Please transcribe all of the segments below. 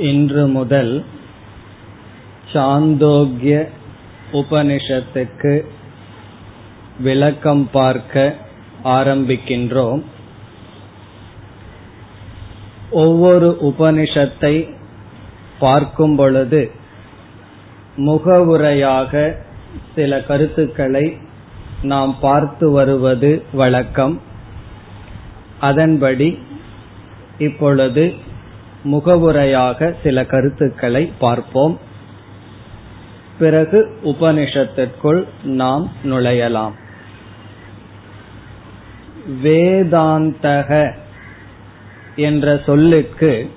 இன்று முதல் சாந்தோக்கிய உபனிஷத்துக்கு விளக்கம் பார்க்க ஆரம்பிக்கின்றோம். ஒவ்வொரு உபனிஷத்தை பார்க்கும் பொழுது முகவுரையாக சில கருத்துக்களை நாம் பார்த்து வருவது வழக்கம். அதன்படி இப்பொழுது முகவுரையாக சில கருத்துக்களை பார்ப்போம். பிறகு உபனிஷத்திற்குள் நாம் நுழையலாம். வேதாந்தக என்ற சொல்லுக்கு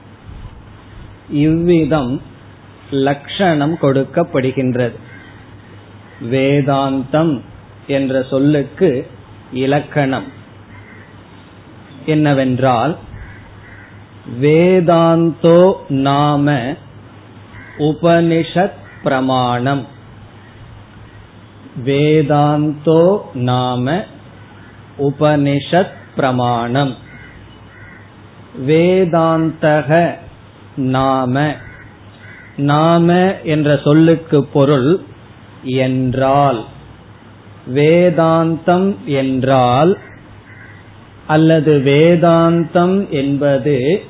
இவ்விதம் லட்சணம் கொடுக்கப்படுகின்றது. வேதாந்தம் என்ற சொல்லுக்கு இலக்கணம் என்னவென்றால் வேதாந்தோ நாம உபனிஷத் பிரமாணம். வேதாந்தோ நாம உபனிஷத் பிரமாணம். வேதாந்தக நாம. நாம என்ற சொல்லுக்கு பொருள் என்றால் வேதாந்தம் என்றால் அல்லது வேதாந்தம் என்பது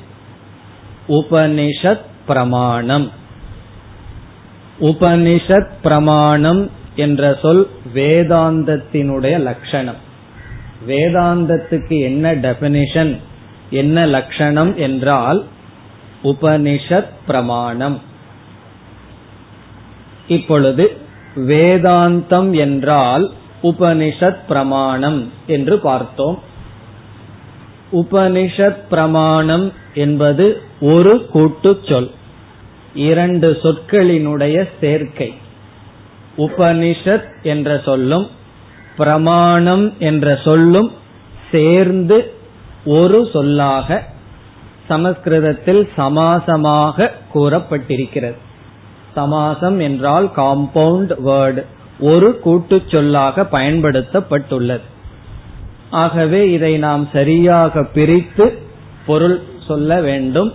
உபனிஷத் பிரமாணம். உபனிஷத் பிரமாணம் என்ற சொல் வேதாந்தத்தினுடைய லட்சணம். வேதாந்தத்துக்கு என்ன டெபினிஷன் என்ன லட்சணம் என்றால் உபனிஷத் பிரமாணம். இப்பொழுது வேதாந்தம் என்றால் உபனிஷத் பிரமாணம் என்று பார்த்தோம். உபனிஷத் பிரமாணம் என்பது ஒரு கூட்டு சொல் இரண்டு சொற்களினுடைய சேர்க்கை. உபனிஷத் என்ற சொல்லும் பிரமாணம் என்ற சொல்லும் சேர்ந்து ஒரு சொல்லாக சமஸ்கிருதத்தில் சமாசமாக கூறப்பட்டிருக்கிறது. சமாசம் என்றால் காம்பவுண்ட் வேர்டு ஒரு கூட்டு சொல்லாக பயன்படுத்தப்பட்டுள்ளது. ஆகவே இதை நாம் சரியாக பிரித்து பொருள் சொல்ல வேண்டும்.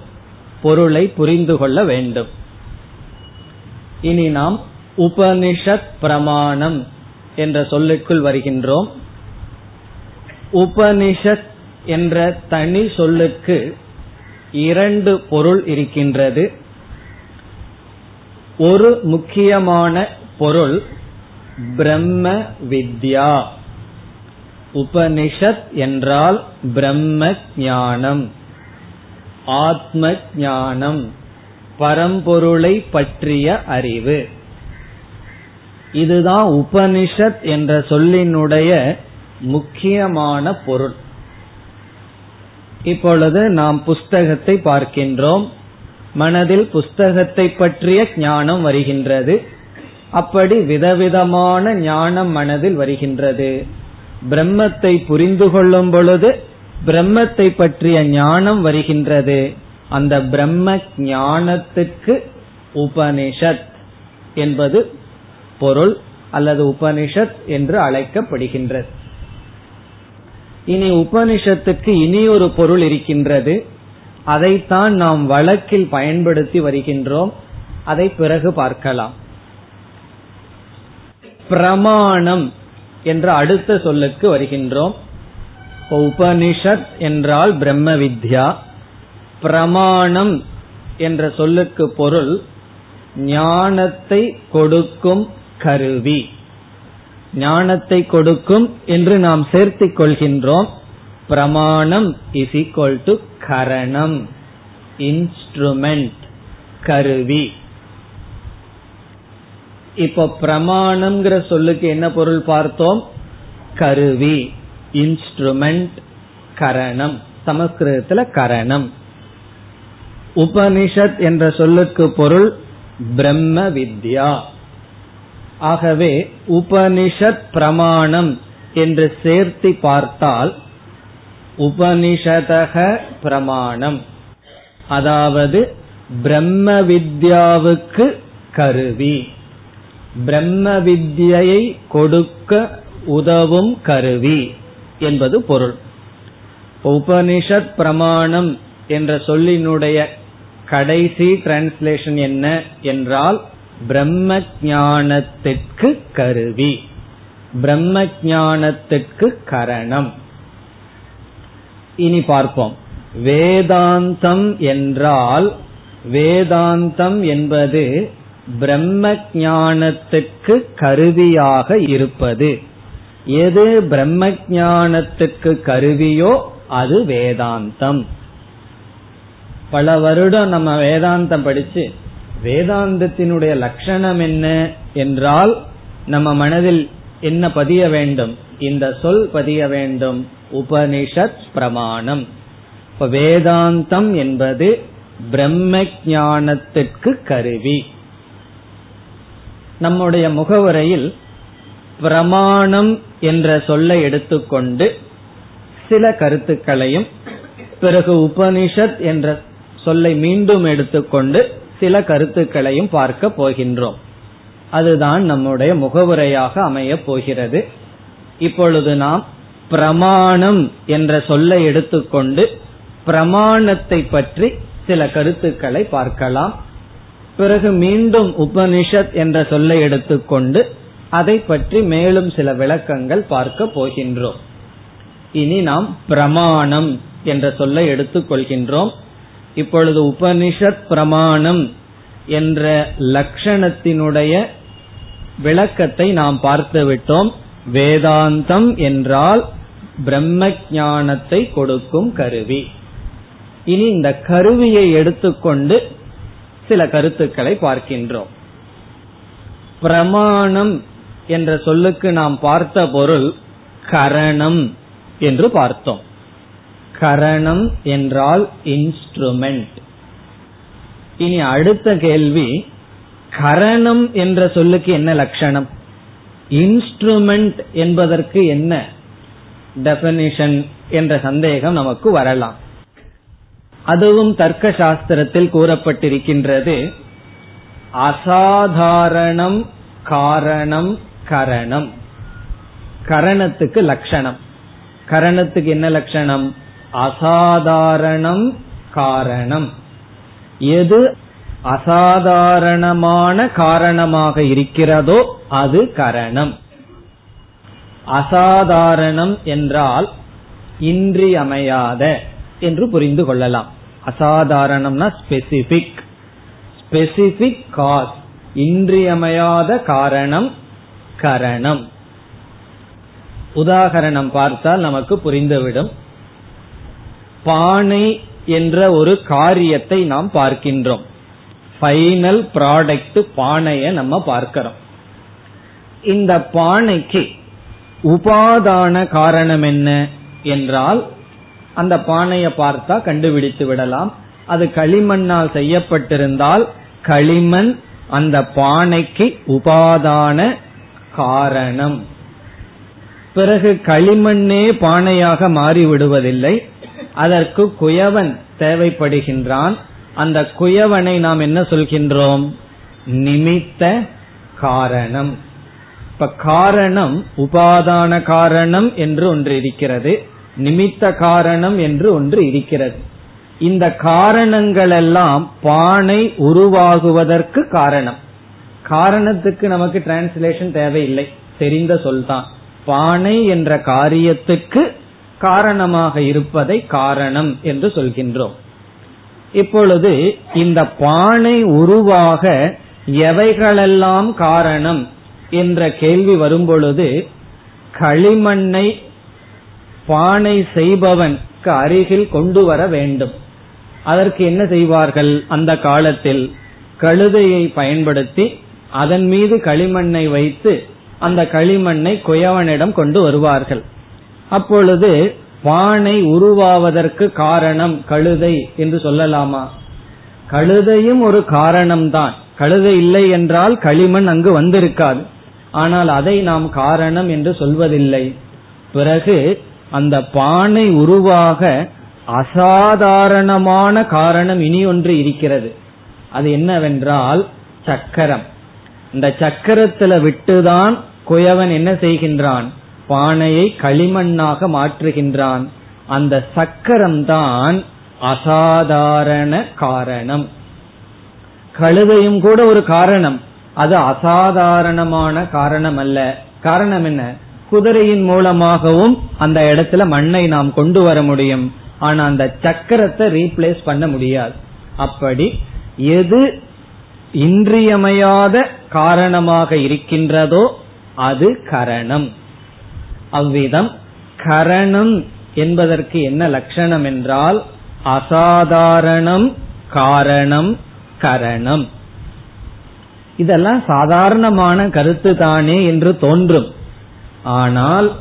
பொருளை புரிந்து கொள்ள வேண்டும். இனி நாம் உபனிஷத் பிரமாணம் என்ற சொல்லுக்குள் வருகின்றோம். உபனிஷத் என்ற தனி சொல்லுக்கு இரண்டு பொருள் இருக்கின்றது. ஒரு முக்கியமான பொருள் பிரம்ம வித்யா. உபனிஷத் என்றால் பிரம்ம ஞானம். ஆத்ம ஞானம் பரம்பொருளை பற்றிய அறிவு. இதுதான் உபனிஷத் என்ற சொல்லினுடைய முக்கியமான பொருள். இப்பொழுது நாம் புஸ்தகத்தை பார்க்கின்றோம். மனதில் புஸ்தகத்தை பற்றிய ஞானம் வருகின்றது. அப்படி விதவிதமான ஞானம் மனதில் வருகின்றது. பிரம்மத்தை புரிந்து கொள்ளும் பொழுது பிரம்மத்தை பற்றிய ஞானம் வருகின்றது. அந்த பிரம்ம ஞானத்துக்கு உபனிஷத் என்பது பொருள் அல்லது உபனிஷத் என்று அழைக்கப்படுகின்றது. இனி உபனிஷத்துக்கு இனி ஒரு பொருள் இருக்கின்றது. அதைத்தான் நாம் வழக்கில் பயன்படுத்தி வருகின்றோம். அதை பிறகு பார்க்கலாம். பிரமாணம் என்ற அடுத்த சொல்லுக்கு வருகின்றோம். உபனிஷத் என்றால் பிரம்ம வித்யா பிரமாணம் என்ற சொல்லுக்கு பொருள் ஞானத்தை கொடுக்கும் கருவி. ஞானத்தை கொடுக்கும் என்று நாம் சேர்த்திக் கொள்கின்றோம். பிரமாணம் இஸ் ஈக்வல் டு கரணம் இன்ஸ்ட்ருமெண்ட் கருவி. இப்போ பிரமாணம்ங்கிற சொல்லுக்கு என்ன பொருள் பார்த்தோம்? கருவி. இன்ஸ்ட்ருமெண்ட் கரணம். சமஸ்கிருதத்துல கரணம். உபனிஷத் என்ற சொல்லுக்கு பொருள் பிரம்ம வித்யா. ஆகவே உபனிஷத் பிரமாணம் என்று சேர்த்து பார்த்தால் உபனிஷதக பிரமாணம். அதாவது பிரம்ம வித்யாவுக்கு கருவி. பிரம்ம வித்யை கொடுக்க உதவும் கருவி. என்பது பொருள். உபனிஷத் பிரமாணம் என்ற சொல்லினுடைய கடைசி டிரான்ஸ்லேஷன் என்ன என்றால் பிரம்ம ஞானத்திற்கு கருவி. பிரம்ம ஞானத்திற்கு கரணம். இனி பார்ப்போம். வேதாந்தம் என்றால் வேதாந்தம் என்பது பிரம்ம ஞானத்துக்கு கருவியாக இருப்பது. எது பிரம்ம ஞானத்துக்கு கருவியோ அது வேதாந்தம். பல வருடம் நம்ம வேதாந்தம் படிச்சு வேதாந்தத்தினுடைய லட்சணம் என்ன என்றால் நம்ம மனதில் என்ன பதிய வேண்டும்? இந்த சொல் பதிய வேண்டும். உபனிஷத் பிரமாணம். இப்ப வேதாந்தம் என்பது பிரம்ம ஜானத்திற்கு கருவி. நம்முடைய முகவுரையில் பிரமாணம் என்ற சொல்லை எடுத்துக்கொண்டு சில கருத்துக்களையும் பிறகு உபனிஷத் என்ற சொல்லை மீண்டும் எடுத்துக்கொண்டு சில கருத்துக்களையும் பார்க்க போகின்றோம். அதுதான் நம்முடைய முகவுரையாக அமையப் போகிறது. இப்பொழுது நாம் பிரமாணம் என்ற சொல்லை எடுத்துக்கொண்டு பிரமாணத்தை பற்றி சில கருத்துக்களை பார்க்கலாம். பிறகு மீண்டும் உபனிஷத் என்ற சொல்லை எடுத்துக்கொண்டு அதை பற்றி மேலும் சில விளக்கங்கள் பார்க்க போகின்றோம். இனி நாம் பிரமாணம் என்ற சொல்லை எடுத்துக்கொள்கின்றோம். இப்பொழுது உபனிஷத் பிரமாணம் என்ற லட்சணத்தினுடைய விளக்கத்தை நாம் பார்த்துவிட்டோம் வேதாந்தம் என்றால் பிரம்ம ஞானத்தை கொடுக்கும் கருவி. இனி இந்த கருவியை எடுத்துக்கொண்டு சில கருத்துக்களை பார்க்கின்றோம். பிரமாணம் என்ற சொல்லுக்கு நாம் பார்த்த பொருள் கரணம் என்று பார்த்தோம். கரணம் என்றால் இன்ஸ்ட்ருமெண்ட் இனி அடுத்த கேள்வி கரணம் என்ற சொல்லுக்கு என்ன லட்சணம்? இன்ஸ்ட்ருமெண்ட் என்பதற்கு என்ன டெபனிஷன் என்ற சந்தேகம் நமக்கு வரலாம். அதுவும் தர்க்க சாஸ்திரத்தில் கூறப்பட்டிருக்கின்றது. அசாதாரணம் காரணம் கரணம். கரணத்துக்கு லட்சணம் கரணத்துக்கு என்ன லட்சணம் அசாதாரணம் காரணம். எது அசாதாரணமான காரணமாக இருக்கிறதோ அது கரணம். அசாதாரணம் என்றால் இன்றியமையாத என்று புரிந்து கொள்ளலாம். அசாதாரணம்னா ஸ்பெசிபிக் ஸ்பெசிபிக் காஸ் இன்றியமையாத காரணம் கரணம் உதாகரணம் பார்த்தால் நமக்கு புரிந்துவிடும். பானை என்ற ஒரு காரியத்தை நாம் பார்க்கின்றோம். ஃபைனல் ப்ராடக்ட் பானைய நம்ம பார்க்கிறோம். இந்த பானைக்கு உபாதான காரணம் என்ன என்றால் அந்த பானையை பார்த்தா கண்டுபிடித்து விடலாம். அது களிமண்ணால் செய்யப்பட்டிருந்தால் களிமண் அந்த பானைக்கு உபாதான காரணம். பிறகு களிமண்ணே பானையாக மாறிவிடுவதில்லை. அதற்கு குயவன் தேவைப்படுகின்றான். அந்த குயவனை நாம் என்ன சொல்கின்றோம்? நிமித்த காரணம். இப்ப காரணம் உபாதான காரணம் என்று ஒன்று இருக்கிறது. நிமித்த காரணம் என்று ஒன்று இருக்கிறது. இந்த காரணங்கள் எல்லாம் பானை உருவாகுவதற்கு காரணம். காரணத்துக்கு நமக்கு டிரான்ஸ்லேஷன் தேவையில்லை. தெரிந்த சொல் தான். பானை என்ற காரியத்துக்கு காரணமாக இருப்பதை காரணம் என்று சொல்கின்றோம். இப்பொழுது இந்த பானை உருவாக எவைகளெல்லாம் காரணம் என்ற கேள்வி வரும்பொழுது களிமண்ணை பானை செய்பவனுக்கு அருகில் கொண்டு வர வேண்டும். அதற்கு என்ன செய்வார்கள்? அந்த காலத்தில் கழுதையை பயன்படுத்தி அதன் மீது களிமண்ணை வைத்து அந்த களிமண்ணை குயவனிடம் கொண்டு வருவார்கள். அப்பொழுது பானை உருவாவதற்கு காரணம் கழுதை என்று சொல்லலாமா? கழுதையும் ஒரு காரணம்தான். கழுதை இல்லை என்றால் களிமண் அங்கு வந்திருக்காது. ஆனால் அதை நாம் காரணம் என்று சொல்வதில்லை. பிறகு அந்த பானை உருவாக அசாதாரணமான காரணம் இனி ஒன்று இருக்கிறது. அது என்னவென்றால் சக்கரம். இந்த சக்கரத்துல விட்டுதான் குயவன் என்ன செய்கின்றான்? பானையை களிமண்ணாக மாற்றுகின்றான். அந்த சக்கரம் தான் அசாதாரண காரணம். கழுதையும் கூட ஒரு காரணம். அது அசாதாரணமான காரணம் அல்ல காரணம் என்ன? குதிரையின் மூலமாகவும் அந்த இடத்துல மண்ணை நாம் கொண்டு வர முடியும். ஆனா அந்த சக்கரத்தை ரீப்ளேஸ் பண்ண முடியாது. அப்படி எது இன்றியமையாத காரணமாக இருக்கின்றதோ அது கரணம். அவ்விதம் கரணம் என்பதற்கு என்ன லட்சணம் என்றால் அசாதாரணம் காரணம் கரணம். இதெல்லாம் சாதாரணமான கருத்து தானே என்று தோன்றும். ஆனால்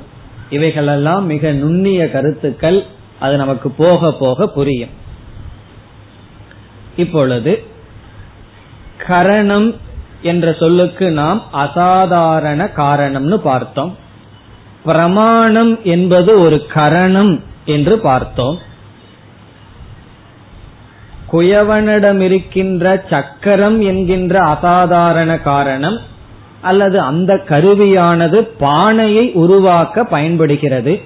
இவைகளெல்லாம் மிக நுண்ணிய கருத்துக்கள் அது நமக்கு போக போக புரியும். இப்பொழுது கரணம் என்ற சொல்லுக்கு நாம் அசாதாரண காரணம்னு பார்த்தோம். பிரமாணம் என்பது ஒரு கரணம் என்று பார்த்தோம். குயவனிடம் இருக்கின்ற சக்கரம் என்கின்ற அசாதாரண காரணம் அல்லது அந்த கருவியானது பானையை உருவாக்க பயன்படுகிறது.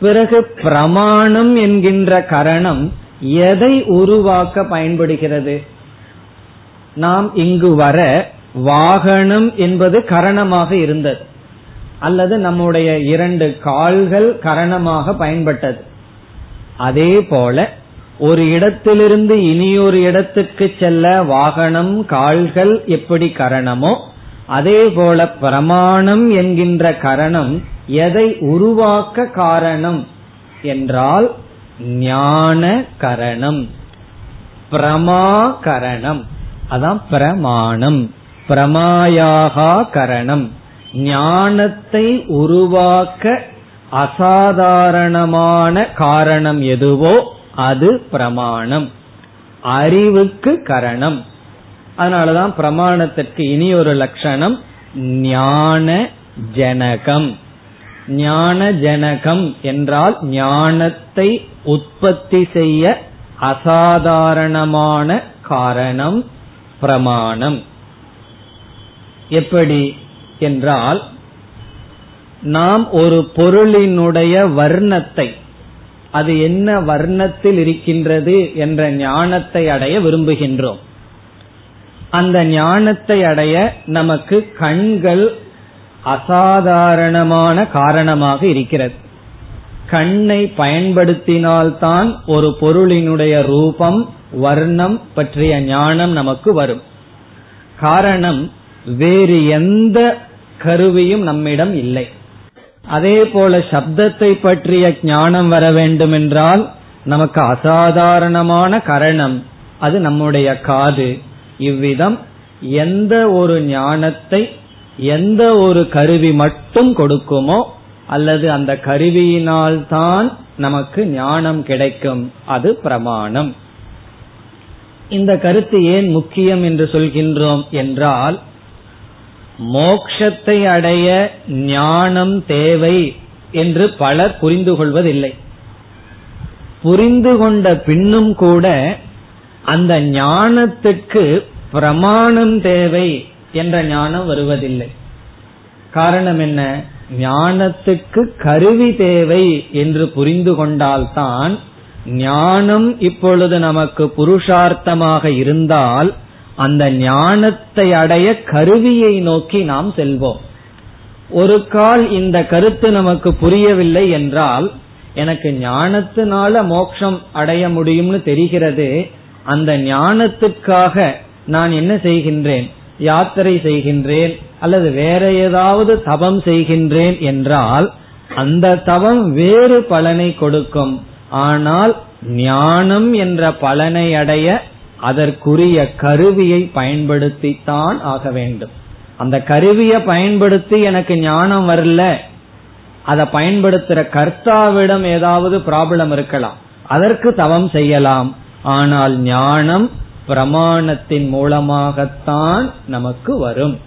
பிறகு பிரமாணம் என்கின்ற கரணம் எதை உருவாக்க பயன்படுகிறது? நாம் இங்கு வர வாகனம் என்பது கரணமாக இருந்தது. அல்லது நம்முடைய இரண்டு கால்கள் கரணமாக பயன்பட்டது. அதே போல ஒரு இடத்திலிருந்து இனியொரு இடத்துக்கு செல்ல வாகனம் கால்கள் எப்படி கரணமோ அதே போல பிரமாணம் என்கின்ற கரணம் எதை உருவாக்க காரணம் என்றால் ஞான கரணம் பிரமாகரணம். அதான் பிரமாணம். பிரமாயாகா கரணம். ஞானத்தை உருவாக்க அசாதாரணமான காரணம் எதுவோ அது பிரமாணம். அறிவுக்கு கரணம். அதனாலதான் பிரமாணத்திற்கு இனி ஒரு லட்சணம் ஞான ஜனகம். ஞான ஜனகம் என்றால் ஞானத்தை உற்பத்தி செய்ய அசாதாரணமான காரணம் பிரமாணம். எப்படி என்றால் நாம் ஒரு பொருளினுடைய வர்ணத்தை அது என்ன வர்ணத்தில் இருக்கின்றது என்ற ஞானத்தை அடைய விரும்புகின்றோம். அந்த ஞானத்தை அடைய நமக்கு கண்கள் அசாதாரணமான காரணமாக இருக்கிறது. கண்ணை பயன்படுத்தினால்தான் ஒரு பொருளினுடைய ரூபம் வர்ணம் பற்றிய ஞானம் நமக்கு வரும். காரணம் வேறு எந்த கருவியும் நம்மிடம் இல்லை. அதே போல சப்தத்தை பற்றிய ஞானம் வர வேண்டும் என்றால் நமக்கு அசாதாரணமான கரணம் அது நம்முடைய காது. இவ்விதம் எந்த ஒரு ஞானத்தை எந்த ஒரு கருவி மட்டும் கொடுக்குமோ அல்லது அந்த கருவியினால் தான் நமக்கு ஞானம் கிடைக்கும். அது பிரமாணம். இந்த கருத்து ஏன் முக்கியம் என்று சொல்கின்றோம் என்றால் மோக்ஷத்தை அடைய ஞானம் தேவை என்று பலர் புரிந்து கொள்வதில்லை. புரிந்து கொண்ட பின்னும் கூட அந்த ஞானத்துக்கு பிரமாணம் தேவை என்ற ஞானம் வருவதில்லை. காரணம் என்ன? ஞானத்துக்கு கருவி தேவை என்று புரிந்து கொண்டால்தான் ஞானம் இப்பொழுது நமக்கு புருஷார்த்தமாக இருந்தால் அந்த ஞானத்தை அடைய கருவியை நோக்கி நாம் செல்வோம். ஒரு கால் இந்த கருத்து நமக்கு புரியவில்லை என்றால் எனக்கு ஞானத்தினால மோட்சம் அடைய முடியும்னு தெரிகிறது. அந்த ஞானத்துக்காக நான் என்ன செய்கின்றேன்? யாத்திரை செய்கின்றேன் அல்லது வேற ஏதாவது தவம் செய்கின்றேன் என்றால் அந்த தவம் வேறு பலனை கொடுக்கும். ஆனால் ஞானம் என்ற பலனை அடைய அதற்குரிய கருவியை பயன்படுத்தித்தான் ஆக வேண்டும். அந்த கருவியை பயன்படுத்தி எனக்கு ஞானம் வரல அதை பயன்படுத்துற கர்த்தாவிடம் ஏதாவது ப்ராப்ளம் இருக்கலாம். அதற்கு தவம் செய்யலாம். ஆனால் ஞானம் பிரமாணத்தின் மூலமாகத்தான் நமக்கு வரும்.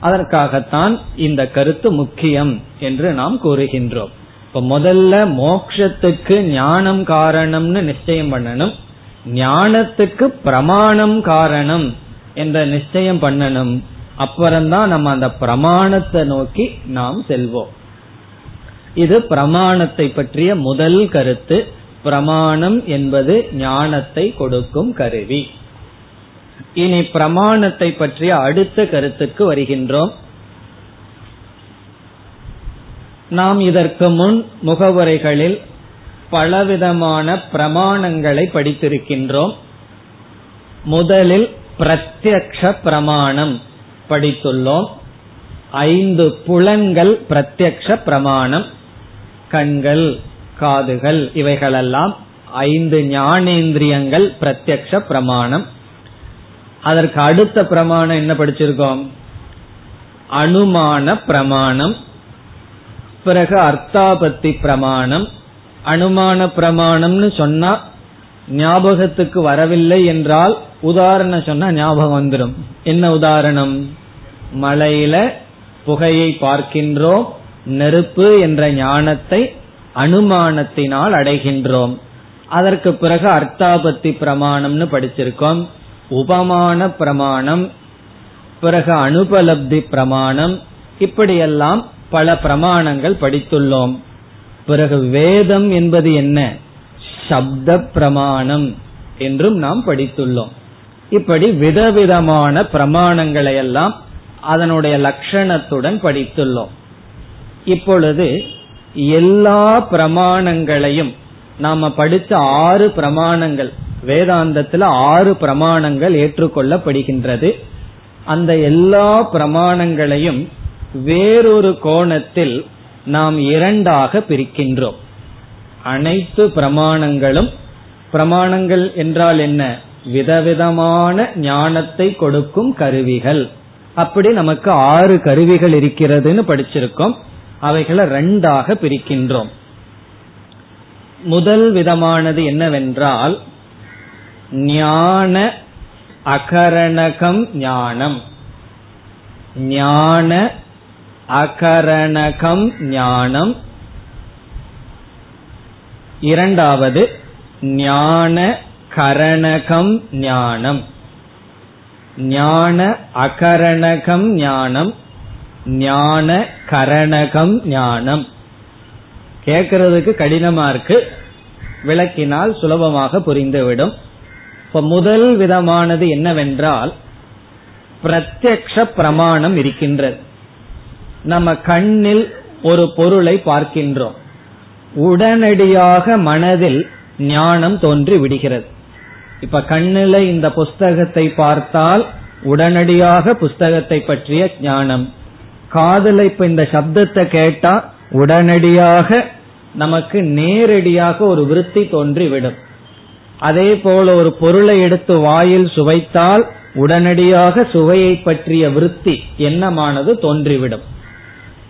அதற்காகத்தான் இந்த கருத்து முக்கியம் என்று நாம் கூறுகின்றோம். இப்ப முதல்ல மோக்ஷத்துக்கு ஞானம் காரணம்னு நிச்சயம் பண்ணணும். ஞானத்துக்கு பிரமாணம் காரணம் என்ற நிச்சயம் பண்ணணும். அப்புறம்தான் நம்ம அந்த பிரமாணத்தை நோக்கி நாம் செல்வோம். இது பிரமாணத்தை பற்றிய முதல் கருத்து. பிரமாணம் என்பது ஞானத்தை கொடுக்கும் கருவி. இனி பிரமாணத்தை பற்றிய அடுத்த கருத்துக்கு வருகின்றோம். நாம் இதற்கு முன் முகவுரைகளில் பலவிதமான பிரமாணங்களை படித்திருக்கின்றோம். முதலில் பிரத்யக்ஷ பிரமாணம் படித்துள்ளோம். ஐந்து புலன்கள் பிரத்யக்ஷ பிரமாணம். கண்கள் காதுகள் இவைகளெல்லாம் ஐந்து ஞானேந்திரியங்கள் பிரத்யக்ஷ பிரமாணம். அதற்கு அடுத்த பிரமாணம் என்ன படிச்சிருக்கோம்? அனுமான பிரமாணம். பிறகு அர்த்தாபத்தி பிரமாணம் அனுமான பிரமாணம்னு சொன்னா ஞாபகத்துக்கு வரவில்லை என்றால் உதாரணம் சொன்னா ஞாபகம் வந்துடும் என்ன உதாரணம்? மலையில புகையை பார்க்கின்றோம் நெருப்பு என்ற ஞானத்தை அனுமானத்தினால் அடைகின்றோம். அதற்கு பிறகு அர்த்தாபத்தி பிரமாணம்னு படிச்சிருக்கோம். உபமான பிரமாணம் பிறகு அனுபலப்தி பிரமாணம் இப்படியெல்லாம் பல பிரமாணங்கள் படித்துள்ளோம். பிறகு வேதம் என்பது என்ன? சப்த பிரமாணம் என்றும் நாம் படித்துள்ளோம். இப்படி விதவிதமான பிரமாணங்களை எல்லாம் அதனுடைய லட்சணத்துடன் படித்துள்ளோம். இப்பொழுது எல்லா பிரமாணங்களையும் நாம படித்த ஆறு பிரமாணங்கள் வேதாந்தத்துல ஆறு பிரமாணங்கள் ஏற்றுக்கொள்ளப்படுகின்றது. அந்த எல்லா பிரமாணங்களையும் வேறொரு கோணத்தில் நாம் இரண்டாக பிரிக்கின்றோம். அனைத்து பிரமாணங்களும் பிரமாணங்கள் என்றால் என்ன? விதவிதமான ஞானத்தை கொடுக்கும் கருவிகள். அப்படி நமக்கு ஆறு கருவிகள் இருக்கிறதுன்னு படிச்சிருக்கோம். அவைகளை ரெண்டாக பிரிக்கின்றோம். முதல் விதமானது என்னவென்றால் ஞான அகரணகம் ஞானம். ஞான அகரணகம் ஞானம். இரண்டாவது ஞான கரணகம் ஞானம். ஞான அகரணகம் ஞானம் ஞான கரணகம் ஞானம். கேட்கறதுக்கு கடினமா இருக்கு. விளக்கினால் சுலபமாக புரிந்துவிடும். இப்ப முதல் விதமானது என்னவென்றால் பிரத்யக்ஷ பிரமாணம் இருக்கின்றது. நம்ம கண்ணில் ஒரு பொருளை பார்க்கின்றோம். உடனடியாக மனதில் ஞானம் தோன்றி விடுகிறது. இப்ப கண்ணில இந்த புஸ்தகத்தை பார்த்தால் உடனடியாக புஸ்தகத்தை பற்றிய ஞானம். காதல இப்ப இந்த சப்தத்தை கேட்டா உடனடியாக நமக்கு நேரடியாக ஒரு விருத்தி தோன்றிவிடும். அதே போல ஒரு பொருளை எடுத்து வாயில் சுவைத்தால் உடனடியாக சுவையை பற்றிய விருத்தி எண்ணமானது தோன்றிவிடும்.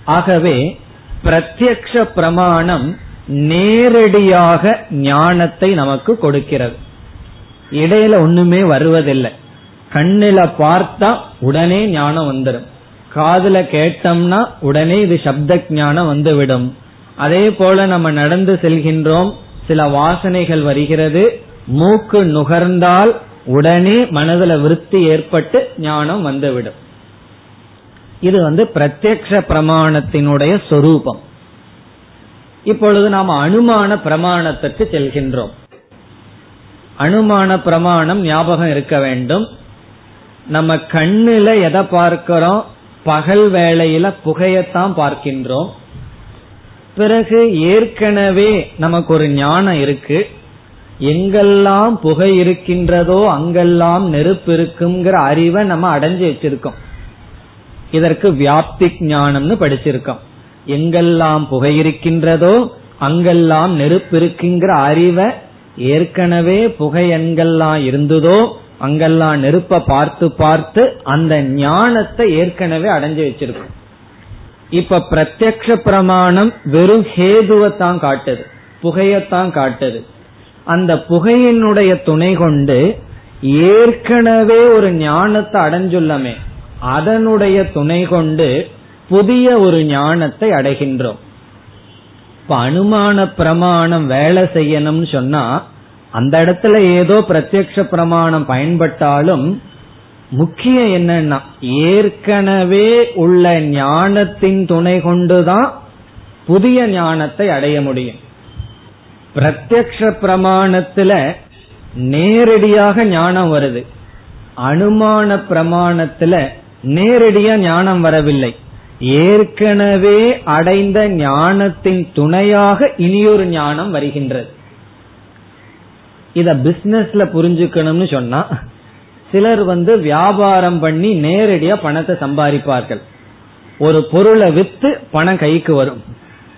ஆகவே பிரத்யக்ஷ பிரமாணம் நேரடியாக ஞானத்தை நமக்கு கொடுக்கிறது. இடையில ஒண்ணுமே வருவதில்லை. கண்ணில பார்த்தா உடனே ஞானம் வந்துடும் காதுல கேட்டோம்னா உடனே இது சப்த ஞானம் வந்துவிடும். அதே போல நம்ம நடந்து செல்கின்றோம் சில வாசனைகள் வருகிறது மூக்கு நுகர்ந்தால் உடனே மனதுல விருத்தி ஏற்பட்டு ஞானம் வந்துவிடும். இது வந்து பிரத்யக்ஷ பிரமாணத்தினுடைய சொரூபம். இப்பொழுது நாம் அனுமான பிரமாணத்திற்கு செல்கின்றோம். அனுமான பிரமாணம் ஞாபகம் இருக்க வேண்டும். நம்ம கண்ணுல எதை பார்க்கிறோம்? பகல் வேளையில புகையத்தான் பார்க்கின்றோம். பிறகு ஏற்கனவே நமக்கு ஒரு ஞானம் இருக்கு. எங்கெல்லாம் புகை இருக்கின்றதோ அங்கெல்லாம் நெருப்பு இருக்குங்கிற அறிவை நம்ம அடைஞ்சு வச்சிருக்கோம். இதற்கு வியாப்தி ஞானம்னு படிச்சிருக்கோம். எங்கெல்லாம் புகை இருக்கின்றதோ அங்கெல்லாம் நெருப்பு இருக்குங்கிற அறிவை ஏற்கனவே புகை எங்கெல்லாம் இருந்ததோ அங்கெல்லாம் நெருப்ப பார்த்து பார்த்து அந்த ஞானத்தை ஏற்கனவே அடைஞ்சு வச்சிருக்கோம். இப்ப பிரத்யக்ஷ பிரமாணம் வெறும் ஹேதுவத்தான் காட்டுது புகையத்தான் காட்டுது. அந்த புகையினுடைய துணை கொண்டு ஏற்கனவே ஒரு ஞானத்தை அடைஞ்சுள்ளமே அதனுடைய துணை கொண்டு புதிய ஒரு ஞானத்தை அடைகின்றோம். இப்ப அனுமான பிரமாணம் வேலை செய்யணும்னு சொன்னா அந்த இடத்துல ஏதோ பிரத்யக்ஷ பிரமாணம் பயன்பட்டாலும் முக்கியம் என்னன்னா ஏற்கனவே உள்ள ஞானத்தின் துணை கொண்டுதான் புதிய ஞானத்தை அடைய முடியும். பிரத்யக்ஷ பிரமாணத்துல நேரடியாக ஞானம் வருது. அனுமான பிரமாணத்துல நேரடியா ஞானம் வரவில்லை. ஏற்கனவே அடைந்த ஞானத்தின் துணையாக இனியொரு ஞானம் வருகின்றது. இத பிசினஸ்ல புரிஞ்சுக்கணும்னு சொன்னா சிலர் வந்து வியாபாரம் பண்ணி நேரடியா பணத்தை சம்பாதிப்பார்கள். ஒரு பொருளை வித்து பணம் கைக்கு வரும்.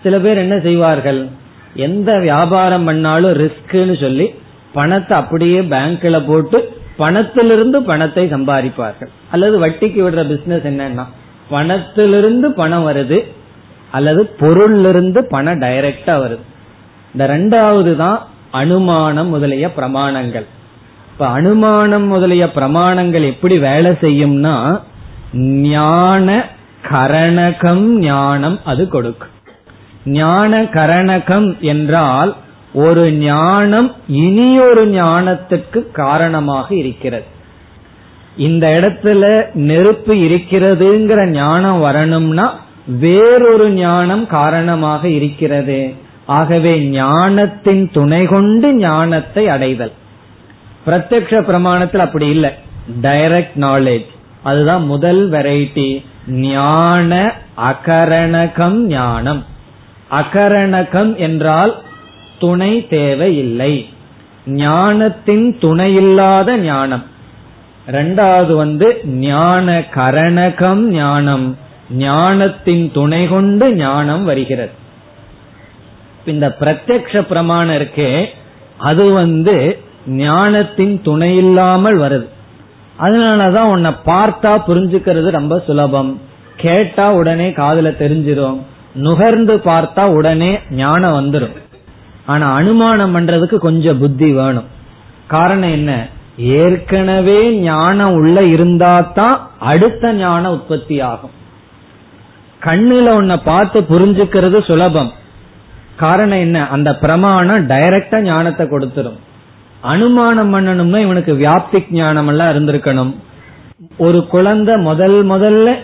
சில பேர் என்ன செய்வார்கள்? எந்த வியாபாரம் பண்ணாலும் ரிஸ்க்னு சொல்லி பணத்தை அப்படியே பேங்க்ல போட்டு பணத்திலிருந்து பணத்தை சம்பாதிப்பார்கள். அல்லது வட்டிக்கு விடுற பிசினஸ் என்னன்னா பணத்திலிருந்து பணம் வருது அல்லது பொருளிலிருந்து பணம் டைரக்டா வருது. இந்த ரெண்டாவது தான் அனுமானம் முதலிய பிரமாணங்கள். இப்ப அனுமானம் முதலிய பிரமாணங்கள் எப்படி வேலை செய்யும்னா ஞான கரணகம் ஞானம் அது கொடுக்கும். ஞான கரணகம் என்றால் ஒரு ஞானம் இனியொரு ஞானத்துக்கு காரணமாக இருக்கிறது. இந்த இடத்துல நெருப்பு இருக்கிறதுங்கிற ஞானம் வரணும்னா வேறொரு ஞானம் காரணமாக இருக்கிறது. ஆகவே ஞானத்தின் துணை கொண்டு ஞானத்தை அடைதல். பிரத்யக்ஷ பிரமாணத்தில் அப்படி இல்லை. டைரக்ட் நாலேஜ் அதுதான் முதல் வெரைட்டி ஞான அகரணகம் ஞானம். அகரணகம் என்றால் துணை தேவையில்லை. ஞானத்தின் துணையில்லாத ஞானம். ரெண்டாவது வந்து ஞான கரணகம் ஞானம். ஞானத்தின் துணை கொண்டு ஞானம் வருகிறது. இந்த பிரத்யக்ஷ பிரமாணம் இருக்கே அது வந்து ஞானத்தின் துணை இல்லாமல் வருது. அதனாலதான் உன்னை பார்த்தா புரிஞ்சுக்கிறது ரொம்ப சுலபம். கேட்டா உடனே காதல தெரிஞ்சிடும் நுகர்ந்து பார்த்தா உடனே ஞானம் வந்துடும் ஆனா அனுமானம் பண்றதுக்கு கொஞ்சம் புத்தி வேணும். காரணம் என்ன? ஏற்கனவே ஞானம் உள்ள இருந்தா தான் அடுத்த ஞான உற்பத்தி ஆகும். கண்ணுல உன்னை பார்த்து புரிஞ்சுக்கிறது சுலபம். காரணம் என்ன? அந்த பிரமாணம் டைரக்டா ஞானத்தை கொடுத்துரும். அனுமானம் பண்ணணும்னா இவனுக்கு வியாப்தி ஞானம் எல்லாம் இருந்திருக்கணும். ஒரு குழந்தை முதல் முதல்ல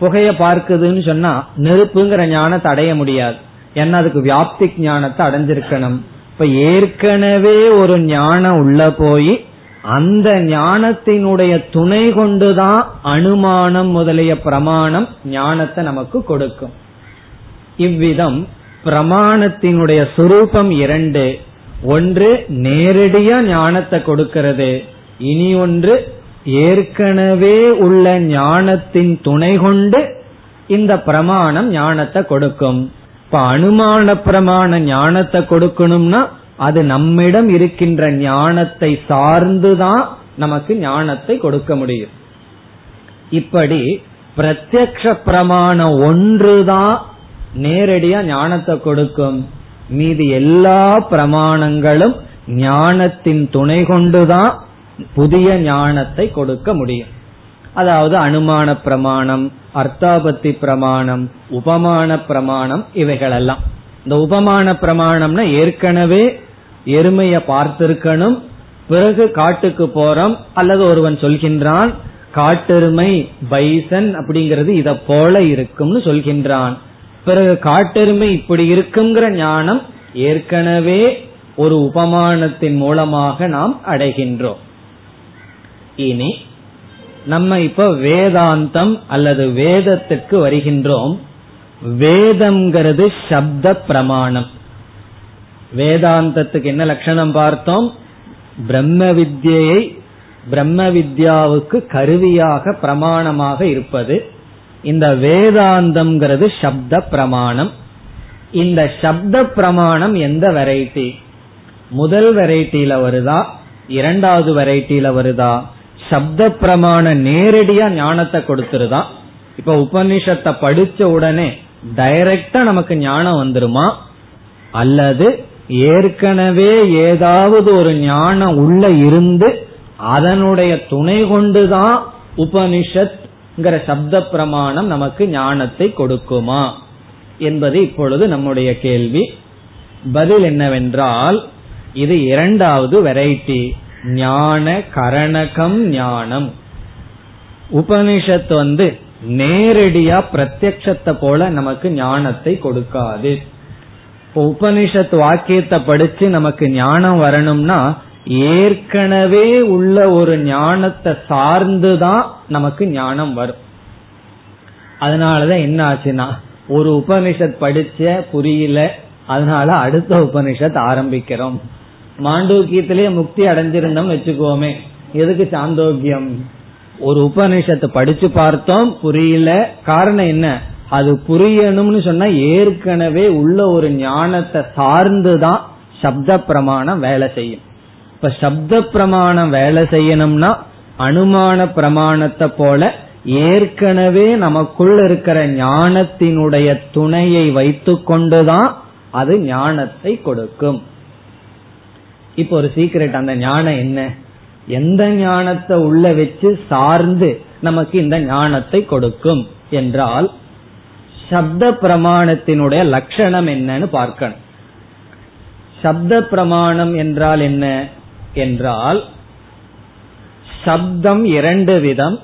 புகைய பார்க்குதுன்னு சொன்னா நெருப்புங்கிற ஞானத்தை அடைய முடியாது. ஏன்னா அதுக்கு வியாப்தி ஞானத்தை அடைஞ்சிருக்கணும்? இப்ப ஏற்கனவே ஒரு ஞானம் உள்ள போய் அந்த ஞானத்தினுடைய துணை கொண்டுதான் அனுமானம் முதலிய பிரமாணம் ஞானத்தை நமக்கு கொடுக்கும். இவ்விதம் பிரமாணத்தினுடைய சுரூபம் இரண்டு. ஒன்று நேரடியா ஞானத்தை கொடுக்கிறது. இனி ஒன்று ஏற்கனவே உள்ள ஞானத்தின் துணை கொண்டு இந்த பிரமாணம் ஞானத்தை கொடுக்கும். இப்ப அனுமான பிரமாண ஞானத்தை கொடுக்கணும்னா அது நம்மிடம் இருக்கின்ற ஞானத்தை சார்ந்துதான் நமக்கு ஞானத்தை கொடுக்க முடியும். இப்படி பிரத்யக்ஷ பிரமாணம் ஒன்றுதான் நேரடியா ஞானத்தை கொடுக்கும். மீதி எல்லா பிரமாணங்களும் ஞானத்தின் துணை கொண்டுதான் புதிய ஞானத்தை கொடுக்க முடியும். அதாவது அனுமான பிரமாணம் அர்த்தாபத்தி பிரமாணம் உபமான பிரமாணம் இவைகளெல்லாம். இந்த உபமான பிரமாணம்னா ஏற்கனவே எருமைய பார்த்திருக்கணும் பிறகு காட்டுக்கு போறோம் அல்லது ஒருவன் சொல்கின்றான் காட்டெருமை பைசன் அப்படிங்கிறது இத போல இருக்கும்னு சொல்கின்றான். பிறகு காட்டெருமை இப்படி இருக்குங்கிற ஞானம் ஏற்கனவே ஒரு உபமானத்தின் மூலமாக நாம் அடைகின்றோம். இனி நம்ம இப்ப வேதாந்தம் அல்லது வேதத்துக்கு வருகின்றோம். வேதம்ங்கிறது சப்த பிரமாணம். வேதாந்தத்துக்கு என்ன லட்சணம் பார்த்தோம்? பிரம்ம வித்யை பிரம்ம வித்யாவுக்கு கருவியாக பிரமாணமாக இருப்பது. இந்த வேதாந்தம்ங்கிறது சப்த பிரமாணம். இந்த சப்த பிரமாணம் எந்த வெரைட்டி முதல் வெரைட்டியில வருதா? இரண்டாவது வெரைட்டியில வருதா? சப்த பிரமாண நேரடியா ஞானத்தை கொடுத்துருதான். இப்ப உபனிஷத்தை படிச்ச உடனே டைரக்டா நமக்கு ஞானம் வந்துருமா? அல்லது ஏற்கனவே ஏதாவது ஒரு ஞானம் உள்ள இருந்து அதனுடைய துணை கொண்டுதான் உபனிஷத்ங்கிற சப்த பிரமாணம் நமக்கு ஞானத்தை கொடுக்குமா? என்பது இப்பொழுது நம்முடைய கேள்வி. பதில் என்னவென்றால் இது இரண்டாவது வெரைட்டி ஞான கரணகம் ஞானம். உபனிஷத் வந்து நேரடியா பிரத்யக்ஷத்தை போல நமக்கு ஞானத்தை கொடுக்காது. இப்போ உபனிஷத் வாக்கியத்தை படிச்சு நமக்கு ஞானம் வரணும்னா ஏற்கனவே உள்ள ஒரு ஞானத்தை சார்ந்துதான் நமக்கு ஞானம் வரும். அதனாலதான் என்ன ஆச்சுன்னா ஒரு உபனிஷத் படிச்ச புரியல அதனால அடுத்த உபனிஷத் ஆரம்பிக்கிறோம். மாண்டோக்கியத்திலேயே முக்தி அடைஞ்சிருந்தோம் வச்சுக்கோமே. எதுக்கு சாந்தோக்கியம்? ஒரு உபநிஷத்தை படிச்சு பார்த்தோம் புரியல. காரணம் என்ன? அது புரியணும்னு சொன்னா ஏற்கனவே உள்ள ஒரு ஞானத்தை சார்ந்துதான் சப்த பிரமாணம் வேலை செய்யும். இப்ப சப்த பிரமாணம் வேலை செய்யணும்னா அனுமான பிரமாணத்தை போல ஏற்கனவே நமக்குள்ள இருக்கிற ஞானத்தினுடைய துணையை வைத்து கொண்டுதான் அது ஞானத்தை கொடுக்கும். இப்ப ஒரு சீக்கிரட் அந்த ஞானம் என்ன? எந்த ஞானத்தை உள்ள வச்சு சார்ந்து நமக்கு இந்த ஞானத்தை கொடுக்கும்? என்றால் சப்த பிரமாணத்தினுடைய லட்சணம் என்னன்னு பார்க்கணும். சப்த பிரமாணம் என்றால் என்ன? என்றால் சப்தம் இரண்டு விதம்.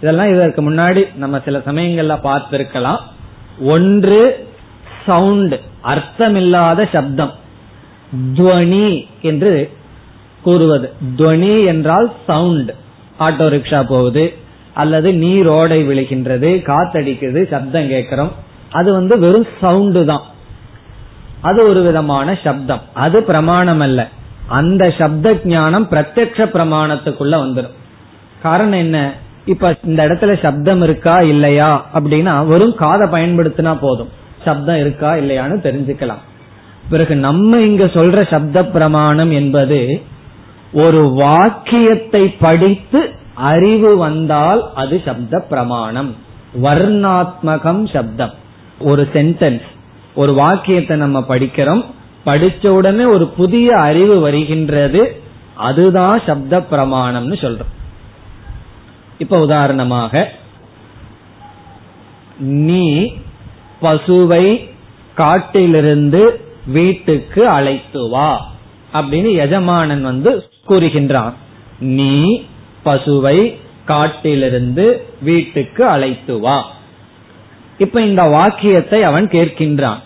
இதெல்லாம் இதற்கு முன்னாடி நம்ம சில சமயங்கள்ல பார்த்திருக்கலாம். ஒன்று சவுண்ட் அர்த்தமில்லாத சப்தம். துவனி என்று கூறுவது. துவனி என்றால் சவுண்ட் ஆட்டோ ரிக்ஷா போகுது அல்லது நீர் ஓடை விழுகின்றது காத்தடிக்குது சப்தம் கேட்கிறோம். அது வந்து வெறும் சவுண்டு தான். அது ஒரு விதமான சப்தம். அது பிரமாணம் அல்ல அந்த சப்த ஞானம் பிரத்யக்ஷ பிரமாணத்துக்குள்ள வந்துடும் காரணம் என்ன? இப்ப இந்த இடத்துல சப்தம் இருக்கா இல்லையா? அப்படின்னா வெறும் காதை பயன்படுத்தினா போதும். சப்தம் இருக்கா இல்லையான்னு தெரிஞ்சுக்கலாம். பிறகு நம்ம இங்க சொல்ற சப்த பிரமாணம் என்பது ஒரு வாக்கியத்தை படித்து அறிவு வந்தால் அது சப்த பிரமாணம். வர்ணாத்மகம் சப்தம். ஒரு சென்டென்ஸ் ஒரு வாக்கியத்தை நம்ம படிக்கிறோம். படிச்ச உடனே ஒரு புதிய அறிவு வருகின்றது. அதுதான் சப்த பிரமாணம்னு சொல்றோம். இப்ப உதாரணமாக நீ பசுவை காட்டிலிருந்து வீட்டுக்கு அழைத்து வா அப்படின்னு எஜமானன் வந்து கூறுகின்றான். நீ பசுவை காட்டிலிருந்து வீட்டுக்கு அழைத்து வா. இப்ப இந்த வாக்கியத்தை அவன் கேட்கின்றான்.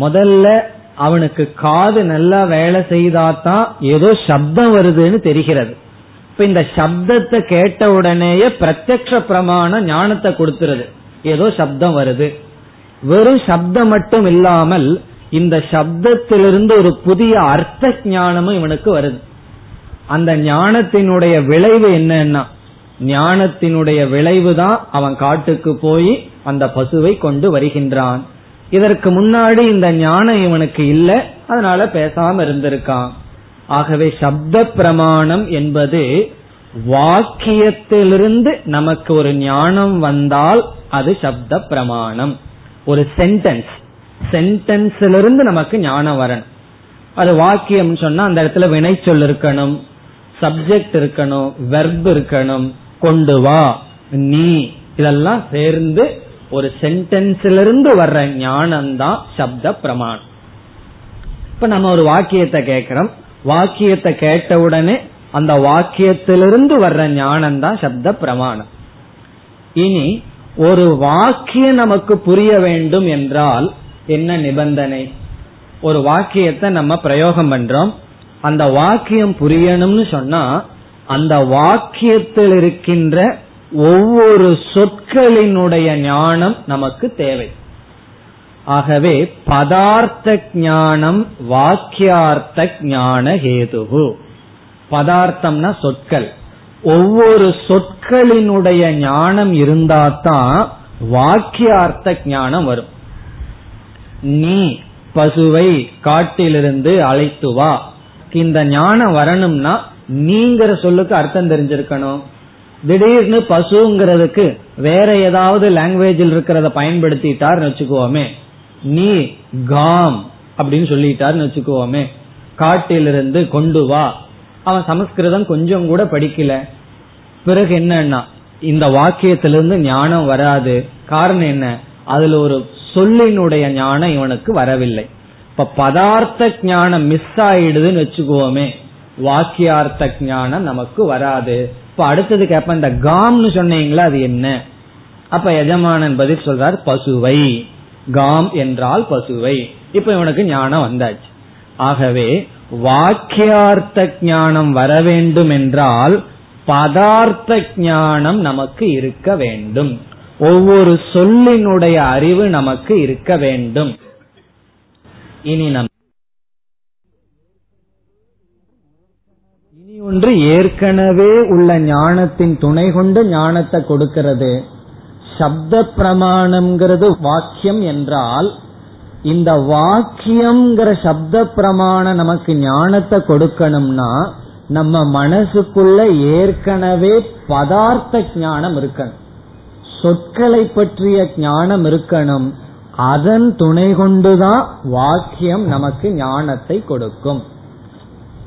முதல்ல அவனுக்கு காது நல்லா வேலை செய்தாதான் ஏதோ சப்தம் வருதுன்னு தெரிகிறது. இப்ப இந்த சப்தத்தை கேட்ட உடனேயே பிரத்யக்ஷ பிரமாணம் ஞானத்தை கொடுத்துருது. ஏதோ சப்தம் வருது. வெறும் சப்தம் மட்டும் இல்லாமல் இந்த சப்தத்திலிருந்து ஒரு புதிய அர்த்த ஞானமும் இவனுக்கு வருது. அந்த ஞானத்தினுடைய விளைவு என்னன்னா ஞானத்தினுடைய விளைவு தான் அவன் காட்டுக்கு போய் அந்த பசுவை கொண்டு வருகின்றான். இதற்கு முன்னாடி இந்த ஞானம் இவனுக்கு இல்லை அதனால பேசாம இருந்திருக்கான். ஆகவே சப்த பிரமாணம் என்பது வாக்கியத்திலிருந்து நமக்கு ஒரு ஞானம் வந்தால் அது சப்த பிரமாணம். ஒரு சென்டென்ஸ் சென்டென்ஸிலிருந்து நமக்கு ஞானம் வரணும். அது வாக்கியம் சொன்னா அந்த இடத்துல வினைச்சொல் இருக்கணும் சப்ஜெக்ட் இருக்கணும் வெர்ப் இருக்கணும் கொண்டு வா நீ இதெல்லாம் சேர்ந்து ஒரு சென்டென்ஸிலிருந்து வர்ற ஞானம் தான் சப்த பிரமாணம். இப்ப நம்ம ஒரு வாக்கியத்தை கேட்கிறோம். வாக்கியத்தை கேட்ட உடனே அந்த வாக்கியத்திலிருந்து வர்ற ஞானம் தான் சப்த பிரமாணம். இனி ஒரு வாக்கியம் நமக்கு புரிய வேண்டும் என்றால் என்ன நிபந்தனை? ஒரு வாக்கியத்தை நம்ம பிரயோகம் பண்றோம். அந்த வாக்கியம் புரியணும்னு சொன்னா அந்த வாக்கியத்தில் இருக்கின்ற ஒவ்வொரு சொற்களினுடைய ஞானம் நமக்கு தேவை. ஆகவே பதார்த்த ஞானம் வாக்கியார்த்த ஞான ஹேதுகு. பதார்த்தம்னா சொற்கள். ஒவ்வொரு சொற்களினுடைய ஞானம் இருந்தாதான் வாக்கியார்த்த ஞானம் வரும். நீ பசுவை காட்டிலிருந்து அழைத்து வா. இந்த ஞானம் வரணும்னா நீங்கிற சொல்லுக்கு அர்த்தம் தெரிஞ்சிருக்கணும். திடீர்னு பசுங்கிறதுக்கு வேற ஏதாவது லாங்குவேஜில் இருக்கிறத பயன்படுத்திட்டார்னு வச்சுக்கோமே. நீ காம் அப்படின்னு சொல்லிட்டார்னு வச்சுக்கோமே. காட்டிலிருந்து கொண்டு வா. அவன் சமஸ்கிருதம் கொஞ்சம் கூட படிக்கல. பிறகு என்னன்னா இந்த வாக்கியத்திலிருந்து ஞானம் வராது. காரணம் என்ன? அதுல ஒரு சொல்லினுடைய ஞானம் இவனுக்கு வரவில்லை. இப்ப பதார்த்த ஞானம் மிஸ் ஆயிடுதுன்னு வச்சுக்கோமே வாக்கியார்த்த ஞானம் நமக்கு வராது. இப்ப அடுத்தது கேப்ப இந்த காம்னு சொன்னீங்களா அது என்ன? அப்ப எஜமானன் பதில் சொல்றார் பசுவை. காம் என்றால் பசுவை. இப்ப இவனுக்கு ஞானம் வந்தாச்சு. ஆகவே வாக்கியார்த்த ஞானம் வர வேண்டும் என்றால் பதார்த்த ஞானம் நமக்கு இருக்க வேண்டும். ஒவ்வொரு சொல்லினுடைய அறிவு நமக்கு இருக்க வேண்டும். இனி நம் இனி ஒன்று ஏற்கனவே உள்ள ஞானத்தின் துணை கொண்டு ஞானத்தை கொடுக்கிறது. சப்த பிரமாணம்ங்கிறது வாக்கியம் என்றால் இந்த வாக்கியம்ங்கிற சப்த பிரமாணம் நமக்கு ஞானத்தை கொடுக்கணும்னா நம்ம மனசுக்குள்ள ஏற்கனவே பதார்த்த ஞானம் இருக்கணும். சொற்களை பற்றிய ஞானம் இருக்கணும். அதன் துணை கொண்டுதான் வாக்கியம் நமக்கு ஞானத்தை கொடுக்கும்.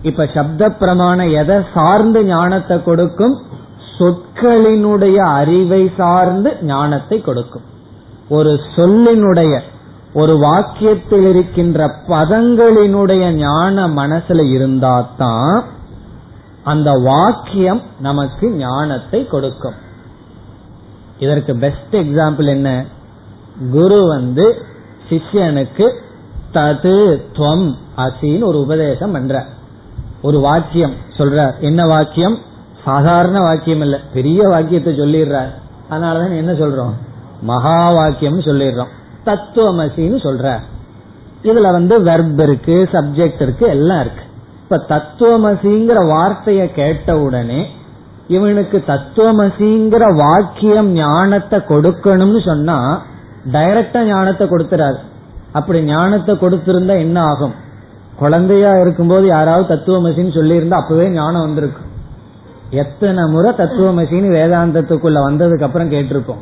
இப்ப சப்த பிரமாணம் எதை சார்ந்து ஞானத்தை கொடுக்கும்? சொற்களினுடைய அறிவை சார்ந்து ஞானத்தை கொடுக்கும். ஒரு சொல்லினுடைய ஒரு வாக்கியத்தில் இருக்கின்ற பதங்களினுடைய ஞான மனசுல இருந்தாதான் அந்த வாக்கியம் நமக்கு ஞானத்தை கொடுக்கும். இதற்கு பெஸ்ட் எக்ஸாம்பிள் என்ன? குரு வந்து சிஷ்யனுக்கு தது துவம் அசின்னு ஒரு உபதேசம் பண்ற ஒரு வாக்கியம் சொல்ற என்ன வாக்கியம்? சாதாரண வாக்கியம் இல்ல. பெரிய வாக்கியத்தை சொல்லிடுறார். அதனாலதான் என்ன சொல்றோம்? மகா வாக்கியம் சொல்லிடுறோம். தத்துவமசின்னு சொல்ற இதுல வந்து வெர்ப் இருக்கு சப்ஜெக்ட் இருக்கு எல்லாம் இருக்கு. இப்ப தத்துவமசிங்கிற வார்த்தைய கேட்ட உடனே இவனுக்கு தத்துவமசிங்கிற வாக்கியம் ஞானத்தை கொடுக்கணும்னு சொன்னா டைரக்டா ஞானத்தை கொடுத்துறாரு. அப்படி ஞானத்தை கொடுத்திருந்தா என்ன ஆகும்? குழந்தையா இருக்கும்போது யாராவது தத்துவமசின்னு சொல்லியிருந்தா அப்பவே ஞானம் வந்திருக்கும் எத்தனை முறை தத்துவமசின்னு வேதாந்தத்துக்குள்ள வந்ததுக்கு அப்புறம் கேட்டிருப்போம்.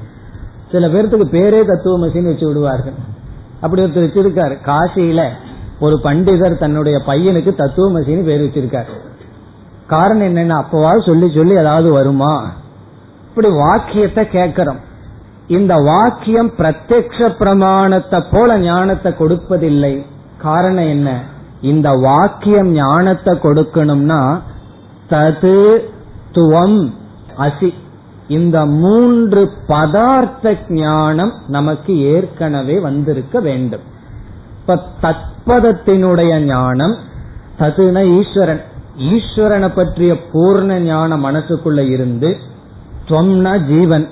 சில பேர்த்துக்கு பேரே தத்துவமசின்னு வச்சு விடுவார்கள். அப்படி ஒருத்தர் வச்சிருக்காரு. காசியில ஒரு பண்டிதர் தன்னுடைய பையனுக்கு தத்துவமசின்னு பேர் வச்சிருக்காரு. காரணம் என்னன்னா அப்பவாவது சொல்லி சொல்லி ஏதாவது வருமா? இப்படி வாக்கியத்தை கேட்கிறோம். இந்த வாக்கியம் பிரத்யக்ஷ பிரமாணத்தை போல ஞானத்தை கொடுப்பதில்லை. காரணம் என்ன? இந்த வாக்கியம் ஞானத்தை கொடுக்கணும்னா தது துவம் அசி. இந்த மூன்று பதார்த்த ஞானம் நமக்கு ஏற்கனவே வந்திருக்க வேண்டும். இப்ப தத்பதத்தினுடைய ஞானம் ததுன ஈஸ்வரன். ஈஸ்வரனை பற்றிய பூர்ண ஞான மனசுக்குள்ள இருந்து துவம்னா ஜீவன்.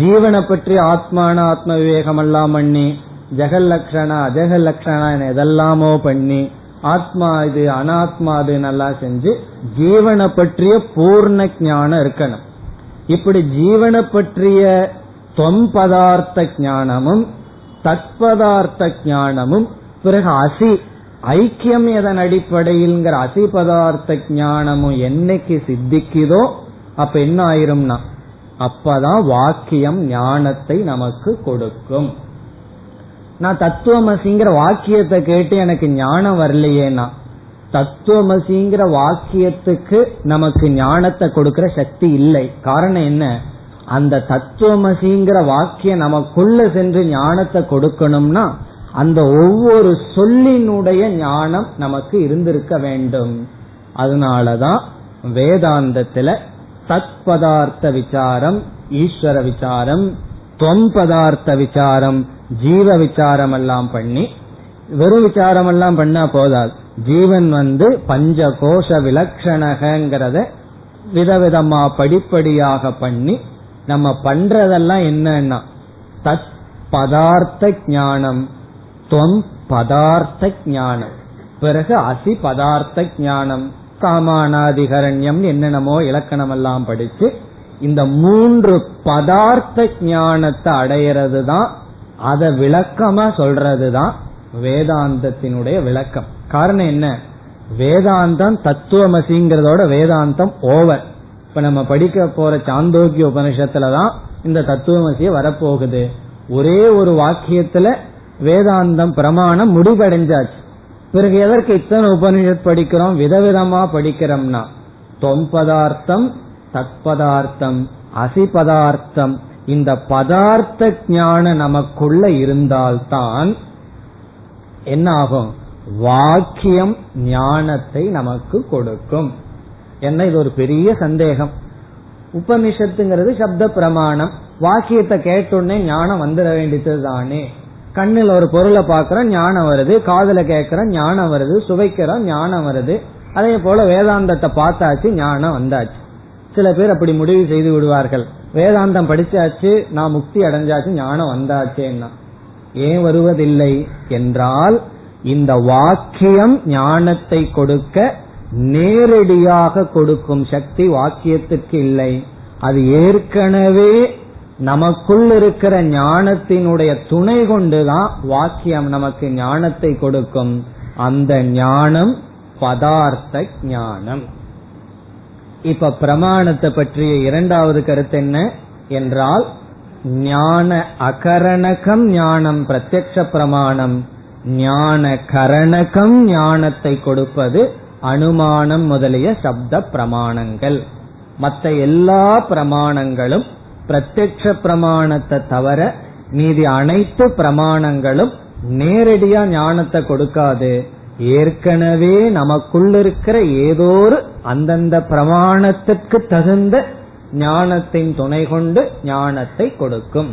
ஜீவனை பற்றி ஆத்மான ஆத்ம விவேகம் எல்லாம் பண்ணி ஜெகல் லட்சணா அஜகல் லட்சணா எதெல்லாமோ பண்ணி ஆத்மா இது அனாத்மா இது நல்லா செஞ்சு ஜீவனை பற்றிய பூர்ண ஞானம் இருக்கணும். இப்படி ஜீவனை பற்றிய தொம்பதார்த்த ஞானமும் தத்பதார்த்த ஞானமும் பிறகு அசி ஐக்கியம் எதன் அடிப்படையில்ங்கிற அசிபதார்த்த ஞானமும் என்னைக்கு சித்திக்குதோ அப்ப என்ன ஆயிரும்னா அப்பதான் வாக்கியம் ஞானத்தை நமக்கு கொடுக்கும். நான் தத்துவமசிங்கிற வாக்கியத்தை கேட்டு எனக்கு ஞானம் வரலையேனா தத்துவமசிங்கிற வாக்கியத்துக்கு நமக்கு ஞானத்தை கொடுக்கிற சக்தி இல்லை. காரணம் என்ன? அந்த தத்துவமசிங்கிற வாக்கியம் நமக்குள்ள சென்று ஞானத்தை கொடுக்கணும்னா அந்த ஒவ்வொரு சொல்லினுடைய ஞானம் நமக்கு இருந்திருக்க வேண்டும். அதனாலதான் வேதாந்தத்துல தத்பதார்த்த விசாரம் ஈஸ்வர விசாரம் தொம் பதார்த்த விசாரம் ஜீவ விசாரம் எல்லாம் பண்ணி வெறும் விசாரம் எல்லாம் பண்ணா போதாது. ஜீவன் வந்து பஞ்ச கோஷ விலக்ஷணகிறத விதவிதமா படிப்படியாக பண்ணி நம்ம பண்றதெல்லாம் என்னன்னா தத் பதார்த்த ஞானம். துவம் பதார்த்த ஞானம் பிறகு அசி பதார்த்த ஞானம் காமானாதிகரண்யம் என்னென்னமோ இலக்கணம் எல்லாம் படிச்சு இந்த மூன்று பதார்த்த ஞானத்தை அடையிறது தான் அதை விளக்கமா சொல்றது தான் வேதாந்தத்தினுடைய விளக்கம். காரணம் என்ன? வேதாந்தம் தத்துவமசிங்கிறதோட வேதாந்தம் ஓவர். இப்ப நம்ம படிக்க போற சாந்தோக்கிய உபனிஷத்துலதான் இந்த தத்துவமசிய வரப்போகுது. ஒரே ஒரு வாக்கியத்துல வேதாந்தம் பிரமாணம் முடிவடைஞ்சாச்சு. பிறகு எதற்கு இத்தனை உபனிஷத் படிக்கிறோம்? விதவிதமா படிக்கிறோம்னா தொம்பதார்த்தம் தத்பதார்த்தம் அசிபதார்த்தம் இந்த பதார்த்த ஞானம் நமக்குள்ள இருந்தால்தான் என்ன ஆகும்? வாக்கியம் ஞானத்தை நமக்கு கொடுக்கும். என்ன இது ஒரு பெரிய சந்தேகம். உபனிஷத்துங்கிறது சப்த பிரமாணம். வாக்கியத்தை கேட்டோடனே ஞானம் வந்துட வேண்டியது தானே கண்ணில் ஒரு பொருளை பாக்குறோம் ஞானம் வருது. காதல கேட்கிறோம் ஞானம் வருது. சுவைக்கிறோம் ஞானம் வருது. அதே போல வேதாந்தத்தை பார்த்தாச்சு ஞானம் வந்தாச்சு. சில பேர் அப்படி முடிவு செய்து விடுவார்கள். வேதாந்தம் படிச்சாச்சு நான் முக்தி அடைஞ்சாச்சு ஞானம் வந்தாச்சேன்னா. ஏன் வருவதில்லை என்றால் இந்த வாக்கியம் ஞானத்தை கொடுக்க நேரடியாக கொடுக்கும் சக்தி வாக்கியத்துக்கு இல்லை. அது ஏற்கனவே நமக்குள் இருக்கிற ஞானத்தினுடைய துணை கொண்டுதான் வாக்கியம் நமக்கு ஞானத்தை கொடுக்கும். அந்த ஞானம் பதார்த்த ஞானம். இப்ப பிரமாணத்தை பற்றிய இரண்டாவது கருத்து என்ன? என்றால் ஞான அகரணகம் ஞானம் பிரத்யக்ஷ பிரமாணம். ஞான கரணகம் ஞானத்தை கொடுப்பது அனுமானம் முதலிய சப்த பிரமாணங்கள். மற்ற எல்லா பிரமாணங்களும் பிரத்யக்ஷ பிரமாணத்தை தவிர மீதி அனைத்து பிரமாணங்களும் நேரடியா ஞானத்தை கொடுக்காது. ஏற்கனவே நமக்குள்ள இருக்கிற ஏதோ ஒரு அந்தந்த பிரமாணத்துக்கு தகுந்த ஞானத்தின் துணை கொண்டு ஞானத்தை கொடுக்கும்.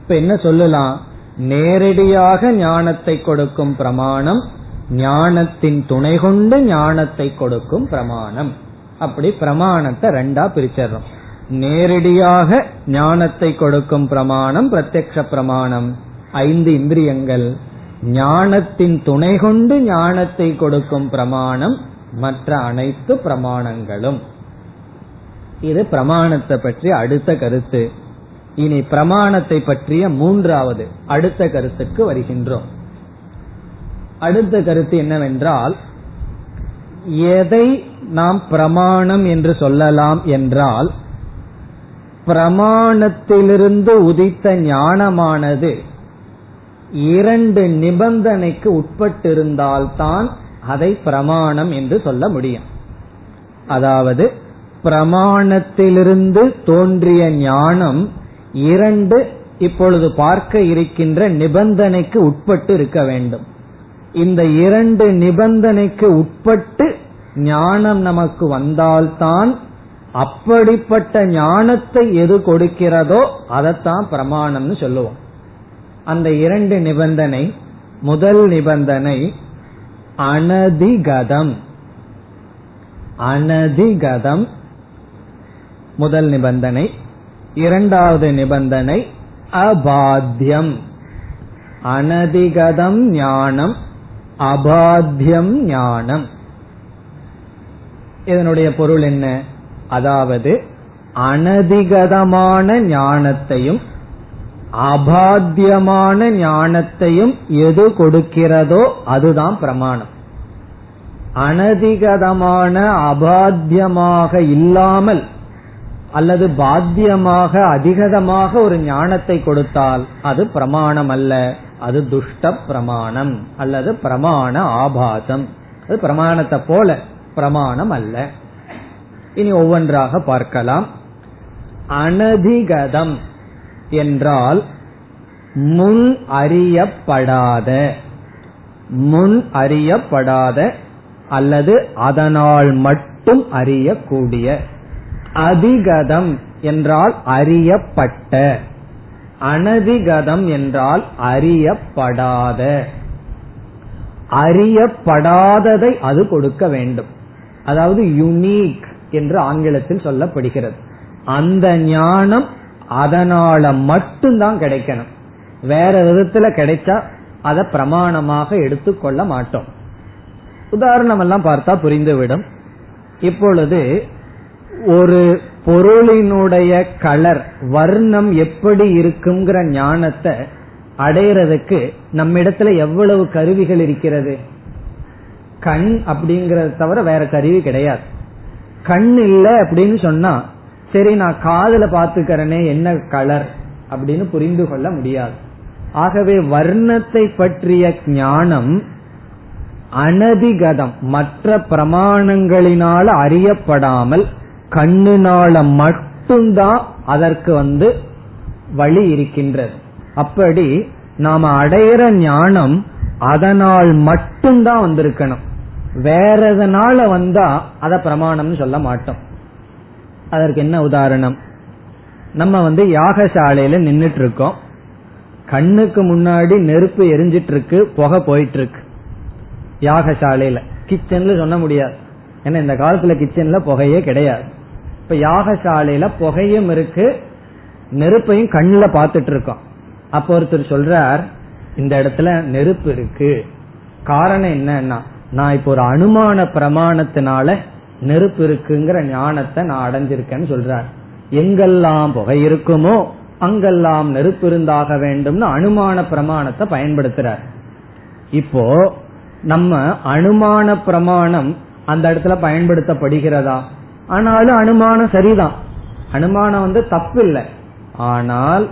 இப்ப என்ன சொல்லலாம்? நேரடியாக ஞானத்தை கொடுக்கும் பிரமாணம் ஞானத்தின் துணை கொண்டு ஞானத்தை கொடுக்கும் பிரமாணம். அப்படி பிரமாணத்தை ரெண்டா பிரிச்சிடறோம். நேரடியாக ஞானத்தை கொடுக்கும் பிரமாணம் பிரத்யக்ஷ பிரமாணம். ஐந்து இந்திரியங்கள். ஞானத்தின் துணை கொண்டு ஞானத்தை கொடுக்கும் பிரமாணம் மற்ற அனைத்து பிரமாணங்களும். இது பிரமாணத்தை பற்றி அடுத்த கருத்து. இனி பிரமாணத்தை பற்றிய மூன்றாவது அடுத்த கருத்துக்கு வருகின்றோம். அடுத்த கருத்து என்னவென்றால் எதை நாம் பிரமாணம் என்று சொல்லலாம் என்றால் பிரமாணத்திலிருந்து உதித்த ஞானமானது இரண்டு நிபந்தனைக்கு உட்பட்டிருந்தால்தான் அதை பிரமாணம் என்று சொல்ல முடியும். அதாவது பிரமாணத்திலிருந்து தோன்றிய ஞானம் இரண்டு இப்பொழுது பார்க்க இருக்கின்ற நிபந்தனைக்கு உட்பட்டு இருக்க வேண்டும். இந்த இரண்டு நிபந்தனைக்கு உட்பட்டு ஞானம் நமக்கு வந்தால்தான் அப்படிப்பட்ட ஞானத்தை எது கொடுக்கிறதோ அதைத்தான் பிரமாணம்னு சொல்லுவோம். அந்த இரண்டு நிபந்தனை முதல் நிபந்தனை அனதிகதம். அனதிகதம் முதல் நிபந்தனை. இரண்டாவது நிபந்தனை அபாத்தியம் அனதிகதம் ஞானம் அபாத்தியம் ஞானம். இதனுடைய பொருள் என்ன? அதாவது அனதிகதமான ஞானத்தையும் அபாத்தியமான ஞானத்தையும் எது கொடுக்கிறதோ அதுதான் பிரமாணம். அனதிகதமான அபாத்தியமாக இல்லாமல் அல்லது பாத்தியமாக அதிகதமாக ஒரு ஞானத்தை கொடுத்தால் அது பிரமாணம் அல்ல அது துஷ்ட பிரமாணம் அல்லது பிரமாண ஆபாசம். அது பிரமாணத்தை போல பிரமாணம் அல்ல இனி ஒவ்வொன்றாக பார்க்கலாம். அனதிகதம் என்றால் முன் அறியப்படாத முன் அறியப்படாத அல்லது அதனால் மட்டும் அறியக்கூடிய. அதிகதம் என்றால் அறியப்பட்ட அனதிகதம் என்றால் அறியப்படாத. அறியப்படாததை அது கொடுக்க வேண்டும். அதாவது யுனீக் என்று ஆங்கிலத்தில் சொல்லப்படுகிறது. அந்த ஞானம் அதனால மட்டும்தான் கிடைக்கணும். வேற விதத்துல கிடைச்சா அதை பிரமாணமாக எடுத்துக்கொள்ள மாட்டோம். உதாரணம் எல்லாம் பார்த்தா புரிந்துவிடும். இப்பொழுது ஒரு பொருளினுடைய கலர் வர்ணம் எப்படி இருக்குங்கிற ஞானத்தை அடையிறதுக்கு நம்மிடத்துல எவ்வளவு கருவிகள் இருக்கிறது? கண் அப்படிங்கறத தவிர வேற கருவி கிடையாது. கண் இல்ல அப்படின்னு சொன்னா சரி நான் காதல பாத்துக்கிறேனே என்ன கலர் அப்படின்னு புரிந்து கொள்ள முடியாது. ஆகவே வர்ணத்தை பற்றிய ஞானம் அனதிகதம் மற்ற பிரமாணங்களினால அறியப்படாமல் கண்ணினால மட்டும்தான் அதற்கு வந்து வழி இருக்கின்றது. அப்படி நாம அடையிற ஞானம் அதனால் மட்டும்தான் வந்திருக்கணும். வேற எதனால வந்தா அத பிரமாணம்னு சொல்ல மாட்டோம். அதற்கு என்ன உதாரணம்? நம்ம வந்து யாகசாலையில நின்னுட்டு இருக்கோம் கண்ணுக்கு முன்னாடி நெருப்பு எரிஞ்சிட்டு இருக்கு புகை போயிட்டு இருக்கு யாகசாலையில. கிச்சன்ல சொல்ல முடியாது. ஏன்னா இந்த காலத்துல கிச்சன்ல புகையே கிடையாது. இப்ப யாகசாலையில புகையும் இருக்கு நெருப்பையும் கண்ணில் பார்த்துட்டு இருக்கோம் அப்ப ஒருத்தர் சொல்றார் இந்த இடத்துல நெருப்பு இருக்கு. காரணம் என்னன்னா நான் இப்போ ஒரு அனுமான பிரமாணத்தினால நெருப்பு இருக்குங்கிற ஞானத்தை நான் அடைஞ்சிருக்கேன்னு சொல்றார். எங்கெல்லாம் புகை இருக்குமோ அங்கெல்லாம் நெருப்பு இருந்தாக வேண்டும்னு அனுமான பிரமாணத்தை பயன்படுத்துறார். இப்போ நம்ம அனுமான பிரமாணம் அந்த இடத்துல பயன்படுத்தப்படுகிறதா? ஆனாலும் அனுமானம் சரிதான். அனுமானம் வந்து தப்பு இல்லை ஆனால்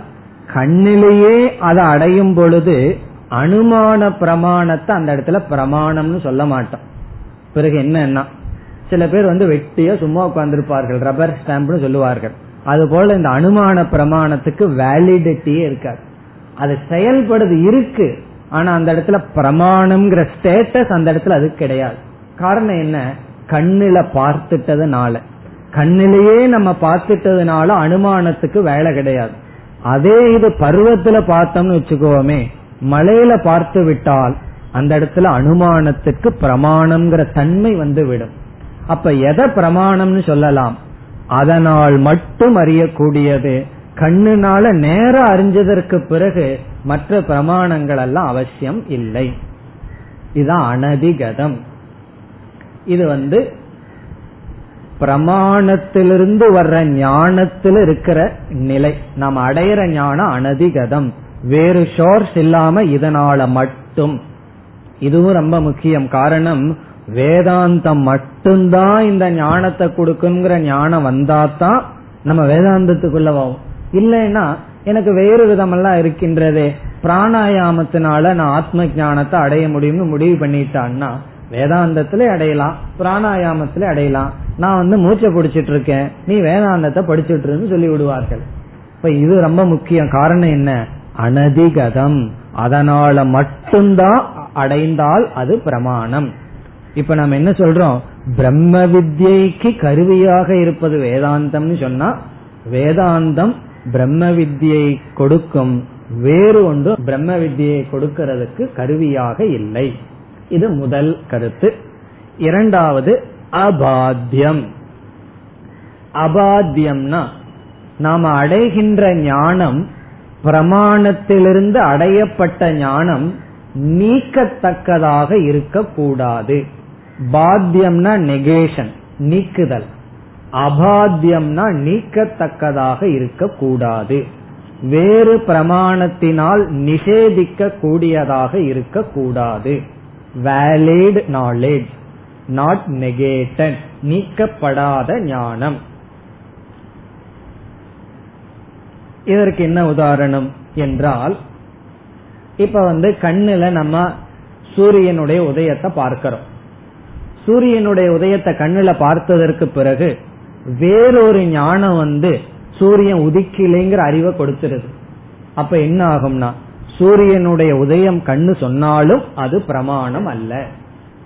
கண்ணிலேயே அதை அடையும் பொழுது அனுமான பிரமாணத்தை அந்த இடத்துல பிரமாணம்னு சொல்ல மாட்டோம். பிறகு என்னன்னா சில பேர் வந்து வெட்டியா சும்மா உட்கார்ந்துருப்பார்கள் ரப்பர் ஸ்டாம்ப்னு சொல்லுவார்கள். அது போல இந்த அனுமான பிரமாணத்துக்கு வேலிடிட்டியே இருக்காது. அது செயல்படுது இருக்கு. ஆனா அந்த இடத்துல பிரமாணம்ங்கிற ஸ்டேட்டஸ் அந்த இடத்துல அது கிடையாது. காரணம் என்ன? கண்ணில பார்த்துட்டதுனால. கண்ணிலேயே நம்ம பார்த்துட்டதுனால அனுமானத்துக்கு வேலை கிடையாது. அதே இது பருவத்துல பார்த்தோம்னு வச்சுக்கோமே மலையில பார்த்து விட்டால் அந்த இடத்துல அனுமானத்துக்கு பிரமாணம்ங்கிற தன்மை வந்து விடும் அப்ப எதை பிரமாணம்னு சொல்லலாம்? அதனால் மட்டும் அறியக்கூடியது கண்ணுனால நேரம் அறிஞ்சதற்கு பிறகு மற்ற பிரமாணங்கள் எல்லாம் அவசியம் இல்லை. இதுதான் அனதிகதம். இது வந்து பிரமாணத்திலிருந்து வர்ற ஞானத்தில் இருக்கிற நிலை. நாம் அடையிற ஞானம் அனதிகதம். வேறு ஷோர்ஸ் இல்லாம இதனால மட்டும். இதுவும் ரொம்ப முக்கியம். காரணம் வேதாந்தம் மட்டும்தான் இந்த ஞானத்தை கொடுக்குங்கிற ஞானம் வந்தாதான் நம்ம வேதாந்தத்துக்குள்ள போவோம். இல்லைன்னா எனக்கு வேறு விதமெல்லாம் இருக்கின்றதே. பிராணாயாமத்தினால நான் ஆத்ம ஞானத்தை அடைய முடியும்னு முடிவு பண்ணிட்டான்னா வேதாந்தத்திலே அடையலாம் பிராணாயாமத்திலே அடையலாம். நான் வந்து மூச்சை பிடிச்சிட்டு இருக்கேன் நீ வேதாந்தத்தை படிச்சுட்டு சொல்லி விடுவார்கள் இப்ப இது ரொம்ப முக்கியம். காரணம் என்ன? அனதிகதம். அதனால மட்டும்தான் அடைந்தால் அது பிரமாணம். இப்ப நம்ம என்ன சொல்றோம்? பிரம்ம வித்யைக்கு கருவியாக இருப்பது வேதாந்தம்னு சொன்னா வேதாந்தம் பிரம்ம வித்யை கொடுக்கும். வேறு ஒன்று பிரம்ம வித்யை கொடுக்கிறதுக்கு கருவியாக இல்லை. இது முதல் கருத்து. இரண்டாவது அபாத்தியம் அபாத்தியம்னா நாம அடைகின்ற ஞானம் பிரமாணத்திலிருந்து அடையப்பட்ட ஞானம் நீக்கத்தக்கதாக இருக்கக்கூடாது. பாத்தியம்னா நெகேஷன் நீக்குதல். அபாத்தியம்னா நீக்கத்தக்கதாக இருக்கக்கூடாது. வேறு பிரமாணத்தினால் நிஷேதிக்க கூடியதாக இருக்கக்கூடாது. வேலிட் நாலேஜ் நாட் நெகேட்டட் நீக்கப்படாத ஞானம். இதற்கு என்ன உதாரணம் என்றால் இப்ப வந்து கண்ணுல நம்ம சூரியனுடைய உதயத்தை பார்க்கிறோம். சூரியனுடைய உதயத்தை கண்ணுல பார்த்ததற்கு பிறகு வேறொரு ஞானம் வந்து சூரியன் உதிக்கலைங்கிற அறிவை கொடுத்துருது. அப்ப என்ன ஆகும்னா சூரியனுடைய உதயம் கண்ணு சொன்னாலும் அது பிரமாணம் அல்ல.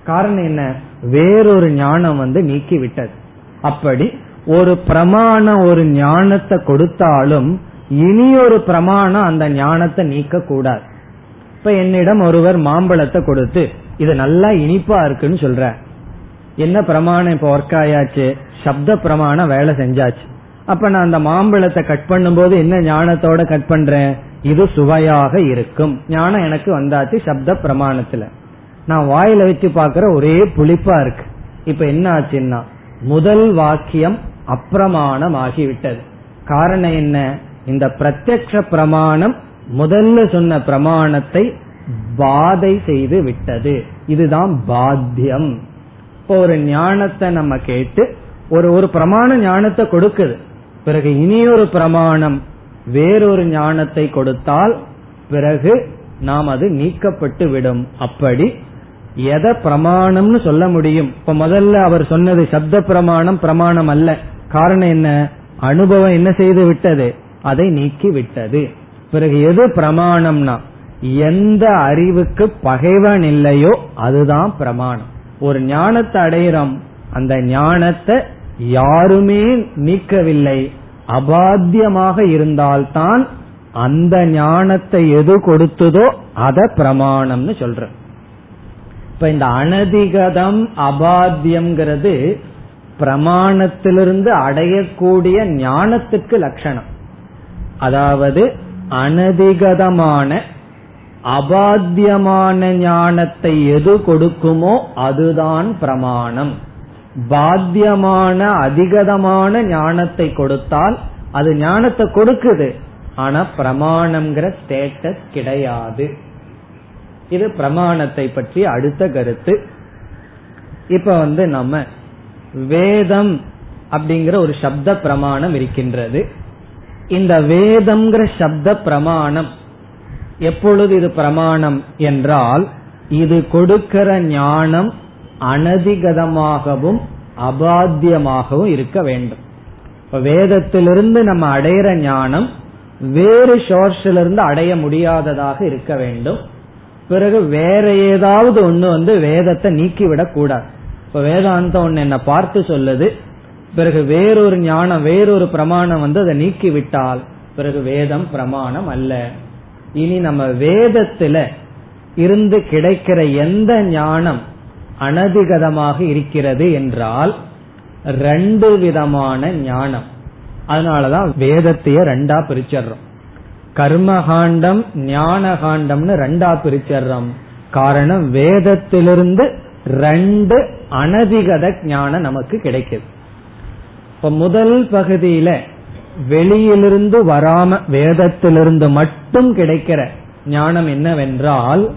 காரணம் என்ன? வேறொரு ஞானம் வந்து நீக்கி விட்டது அப்படி ஒரு பிரமாணம் ஒரு ஞானத்தை கொடுத்தாலும் இனி ஒரு பிரமாணம் அந்த ஞானத்தை நீக்க கூடாது இப்ப என்னிடம் ஒருவர் மாம்பழத்தை கொடுத்து இது நல்லா இனிப்பா இருக்குன்னு சொல்ற. என்ன பிரமாணம் இப்ப ஒர்க் ஆயாச்சு? சப்த பிரமாணம் வேலை செஞ்சாச்சு. அப்ப நான் அந்த மாம்பழத்தை கட் பண்ணும்போது என்ன ஞானத்தோட கட் பண்றேன்? இது சுவையாக இருக்கும். ஞானம் எனக்கு வந்தாச்சு சப்த பிரமாணத்துல. நான் வாயில வச்சு பாக்குற ஒரே புளிப்பா இருக்கு. இப்ப என்ன ஆச்சுன்னா முதல் வாக்கியம் அப்பிரமாணம் ஆகிவிட்டது காரணம் என்ன? இந்த பிரத்யக்ஷ பிரமாணம் முதல்ல சொன்ன பிரமாணத்தை பாதை செய்து விட்டது. இதுதான் பாத்தியம். இப்போ ஒரு ஞானத்தை நம்ம கேட்டு ஒரு ஒரு பிரமாண ஞானத்தை கொடுக்குது. பிறகு இனியொரு பிரமாணம் வேறொரு ஞானத்தை கொடுத்தால் பிறகு நாம் அது நீக்கப்பட்டு விடும். அப்படி எதை பிரமாணம்னு சொல்ல முடியும்? இப்ப முதல்ல அவர் சொன்னது சப்த பிரமாணம் பிரமாணம் அல்ல. காரணம் என்ன? அனுபவம் என்ன செய்து விட்டது? அதை நீக்கி விட்டது பிறகு எது பிரமாணம்னா எந்த அறிவுக்கு பகைவன் இல்லையோ அதுதான் பிரமாணம். ஒரு ஞானத்தை அடையிறோம் அந்த ஞானத்தை யாருமே நீக்கவில்லை. அபாத்தியமாக இருந்தால்தான் அந்த ஞானத்தை எது கொடுத்ததோ அத பிரமாணம்னு சொல்ற இப்ப இந்த அனதிகதம் அபாத்தியம்ங்கிறது பிரமாணத்திலிருந்து அடையக்கூடிய ஞானத்துக்கு லட்சணம். அதாவது அனதிகதமான அபாத்தியமான ஞானத்தை எது கொடுக்குமோ அதுதான் பிரமாணம். பாத்தியமான அதிகதமான ஞானத்தை கொடுத்தால் அது ஞானத்தை கொடுக்குது. ஆனா பிரமாணம்ங்கிற ஸ்டேட்டஸ் கிடையாது. இது பிரமாணத்தை பற்றி அடுத்த கருத்து. இப்ப வந்து நம்ம வேதம் அப்படிங்கிற ஒரு சப்த பிரமாணம் இருக்கின்றது. இந்த வேதம்ங்கிற சப்த பிரமாணம். எப்பொழுது இது பிரமாணம் என்றால் இது கொடுக்கிற ஞானம் அனதிகதமாகவும் அபாத்தியமாகவும் இருக்க வேண்டும். இப்ப வேதத்திலிருந்து நம்ம அடையிற ஞானம் வேறு சோர்ஸிலிருந்து அடைய முடியாததாக இருக்க வேண்டும். பிறகு வேற ஏதாவது ஒண்ணு வந்து வேதத்தை நீக்கிவிடக் கூடாது இப்ப வேதாந்தம் ஒன்னு என்ன பார்த்து சொல்லுது. பிறகு வேறொரு ஞானம் வேறொரு பிரமாணம் வந்து அதை நீக்கி விட்டால் பிறகு வேதம் பிரமாணம் அல்ல. இனி நம்ம வேதத்துல இருந்து கிடைக்கிற எந்த ஞானம் அனதிகதமாக இருக்கிறது என்றால் ரெண்டு விதமான ஞானம். அதனாலதான் வேதத்தைய ரெண்டா பிரிச்சர்றோம். கர்மகாண்டம் ஞான காண்டம்னு ரெண்டா பிரிச்சர்றோம். காரணம் வேதத்திலிருந்து ரெண்டு அனதிகத ஞானம் நமக்கு கிடைக்குது. இப்ப முதல் பகுதியில வெளியிலிருந்து வராம வேதத்திலிருந்து மட்டும் கிடைக்கிற ஞானம் என்னவென்றால்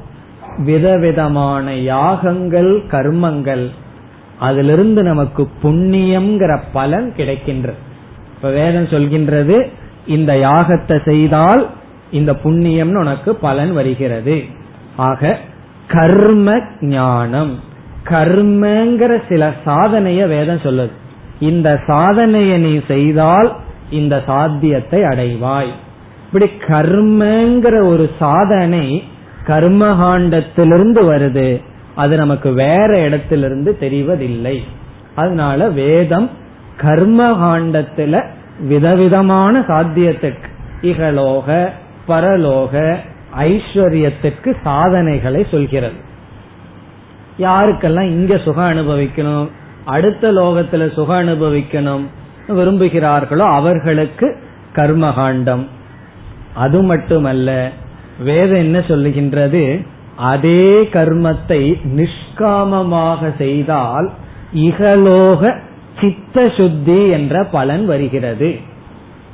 விதவிதமான யாகங்கள் கர்மங்கள் அதிலிருந்து நமக்கு புண்ணியம்ங்கிற பலன் கிடைக்கின்றது இப்ப வேதம் சொல்கின்றது இந்த யாகத்தை செய்தால் இந்த புண்ணியம்னு உனக்கு பலன் வருகிறது. ஆக கர்ம ஞானம் கர்மங்கிற சில சாதனைய வேதம் சொல்லுது. இந்த சாதனையை நீ செய்தால் இந்த சாத்தியத்தை அடைவாய். இப்படி கர்மங்கிற ஒரு சாதனை கர்மகாண்டத்திலிருந்து வருது. அது நமக்கு வேற இடத்திலிருந்து தெரிவதில்லை. அதனால வேதம் கர்மகாண்டத்துல விதவிதமான சாத்தியத்துக்கு இகலோக பரலோக ஐஸ்வர்யத்திற்கு சாதனைகளை சொல்கிறது. யாருக்கெல்லாம் இங்க சுகம் அனுபவிக்கணும்? அடுத்த லோகத்துல சுகம் அனுபவிக்கணும் விரும்புகிறார்களோ அவர்களுக்கு கர்மகாண்டம். அது மட்டுமல்ல வேதம் என்ன சொல்லுகின்றது? அதே கர்மத்தை நிஷ்காமமாக செய்தால் இகலோக சித்த சுத்தி என்ற பலன் வருகிறது.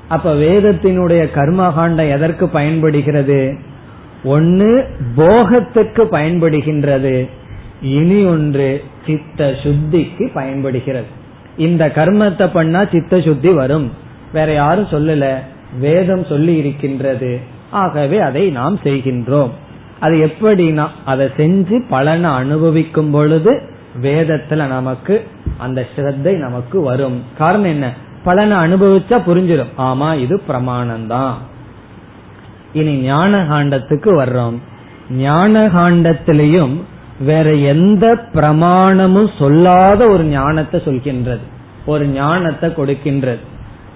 அப்ப வேதத்தினுடைய கர்மகாண்டம் எதற்கு பயன்படுகிறது? ஒன்னு போகத்துக்கு பயன்படுகின்றது. இனி ஒன்று சித்த சுத்திக்கு பயன்படுகிறது. இந்த கர்மத்தை பண்ணா சித்த சுத்தி வரும். வேற யாரும் சொல்லல. வேதம் சொல்லி இருக்கின்றது. ஆகவே அதை நாம் செய்கின்றோம். அது எப்படின்னா அதை செஞ்சு பலனை அனுபவிக்கும் பொழுது வேதத்துல நமக்கு அந்த ஸ்ரத்தை நமக்கு வரும். காரணம் என்ன? பலனை அனுபவிச்சா புரிஞ்சிடும் ஆமா இது பிரமாணம்தான். இனி ஞான காண்டத்துக்கு வர்றோம். ஞான காண்டத்திலையும் வேற எந்த பிரமாணமும் சொல்லாத ஒரு ஞானத்தை சொல்கின்றது. ஒரு ஞானத்தை கொடுக்கின்றது.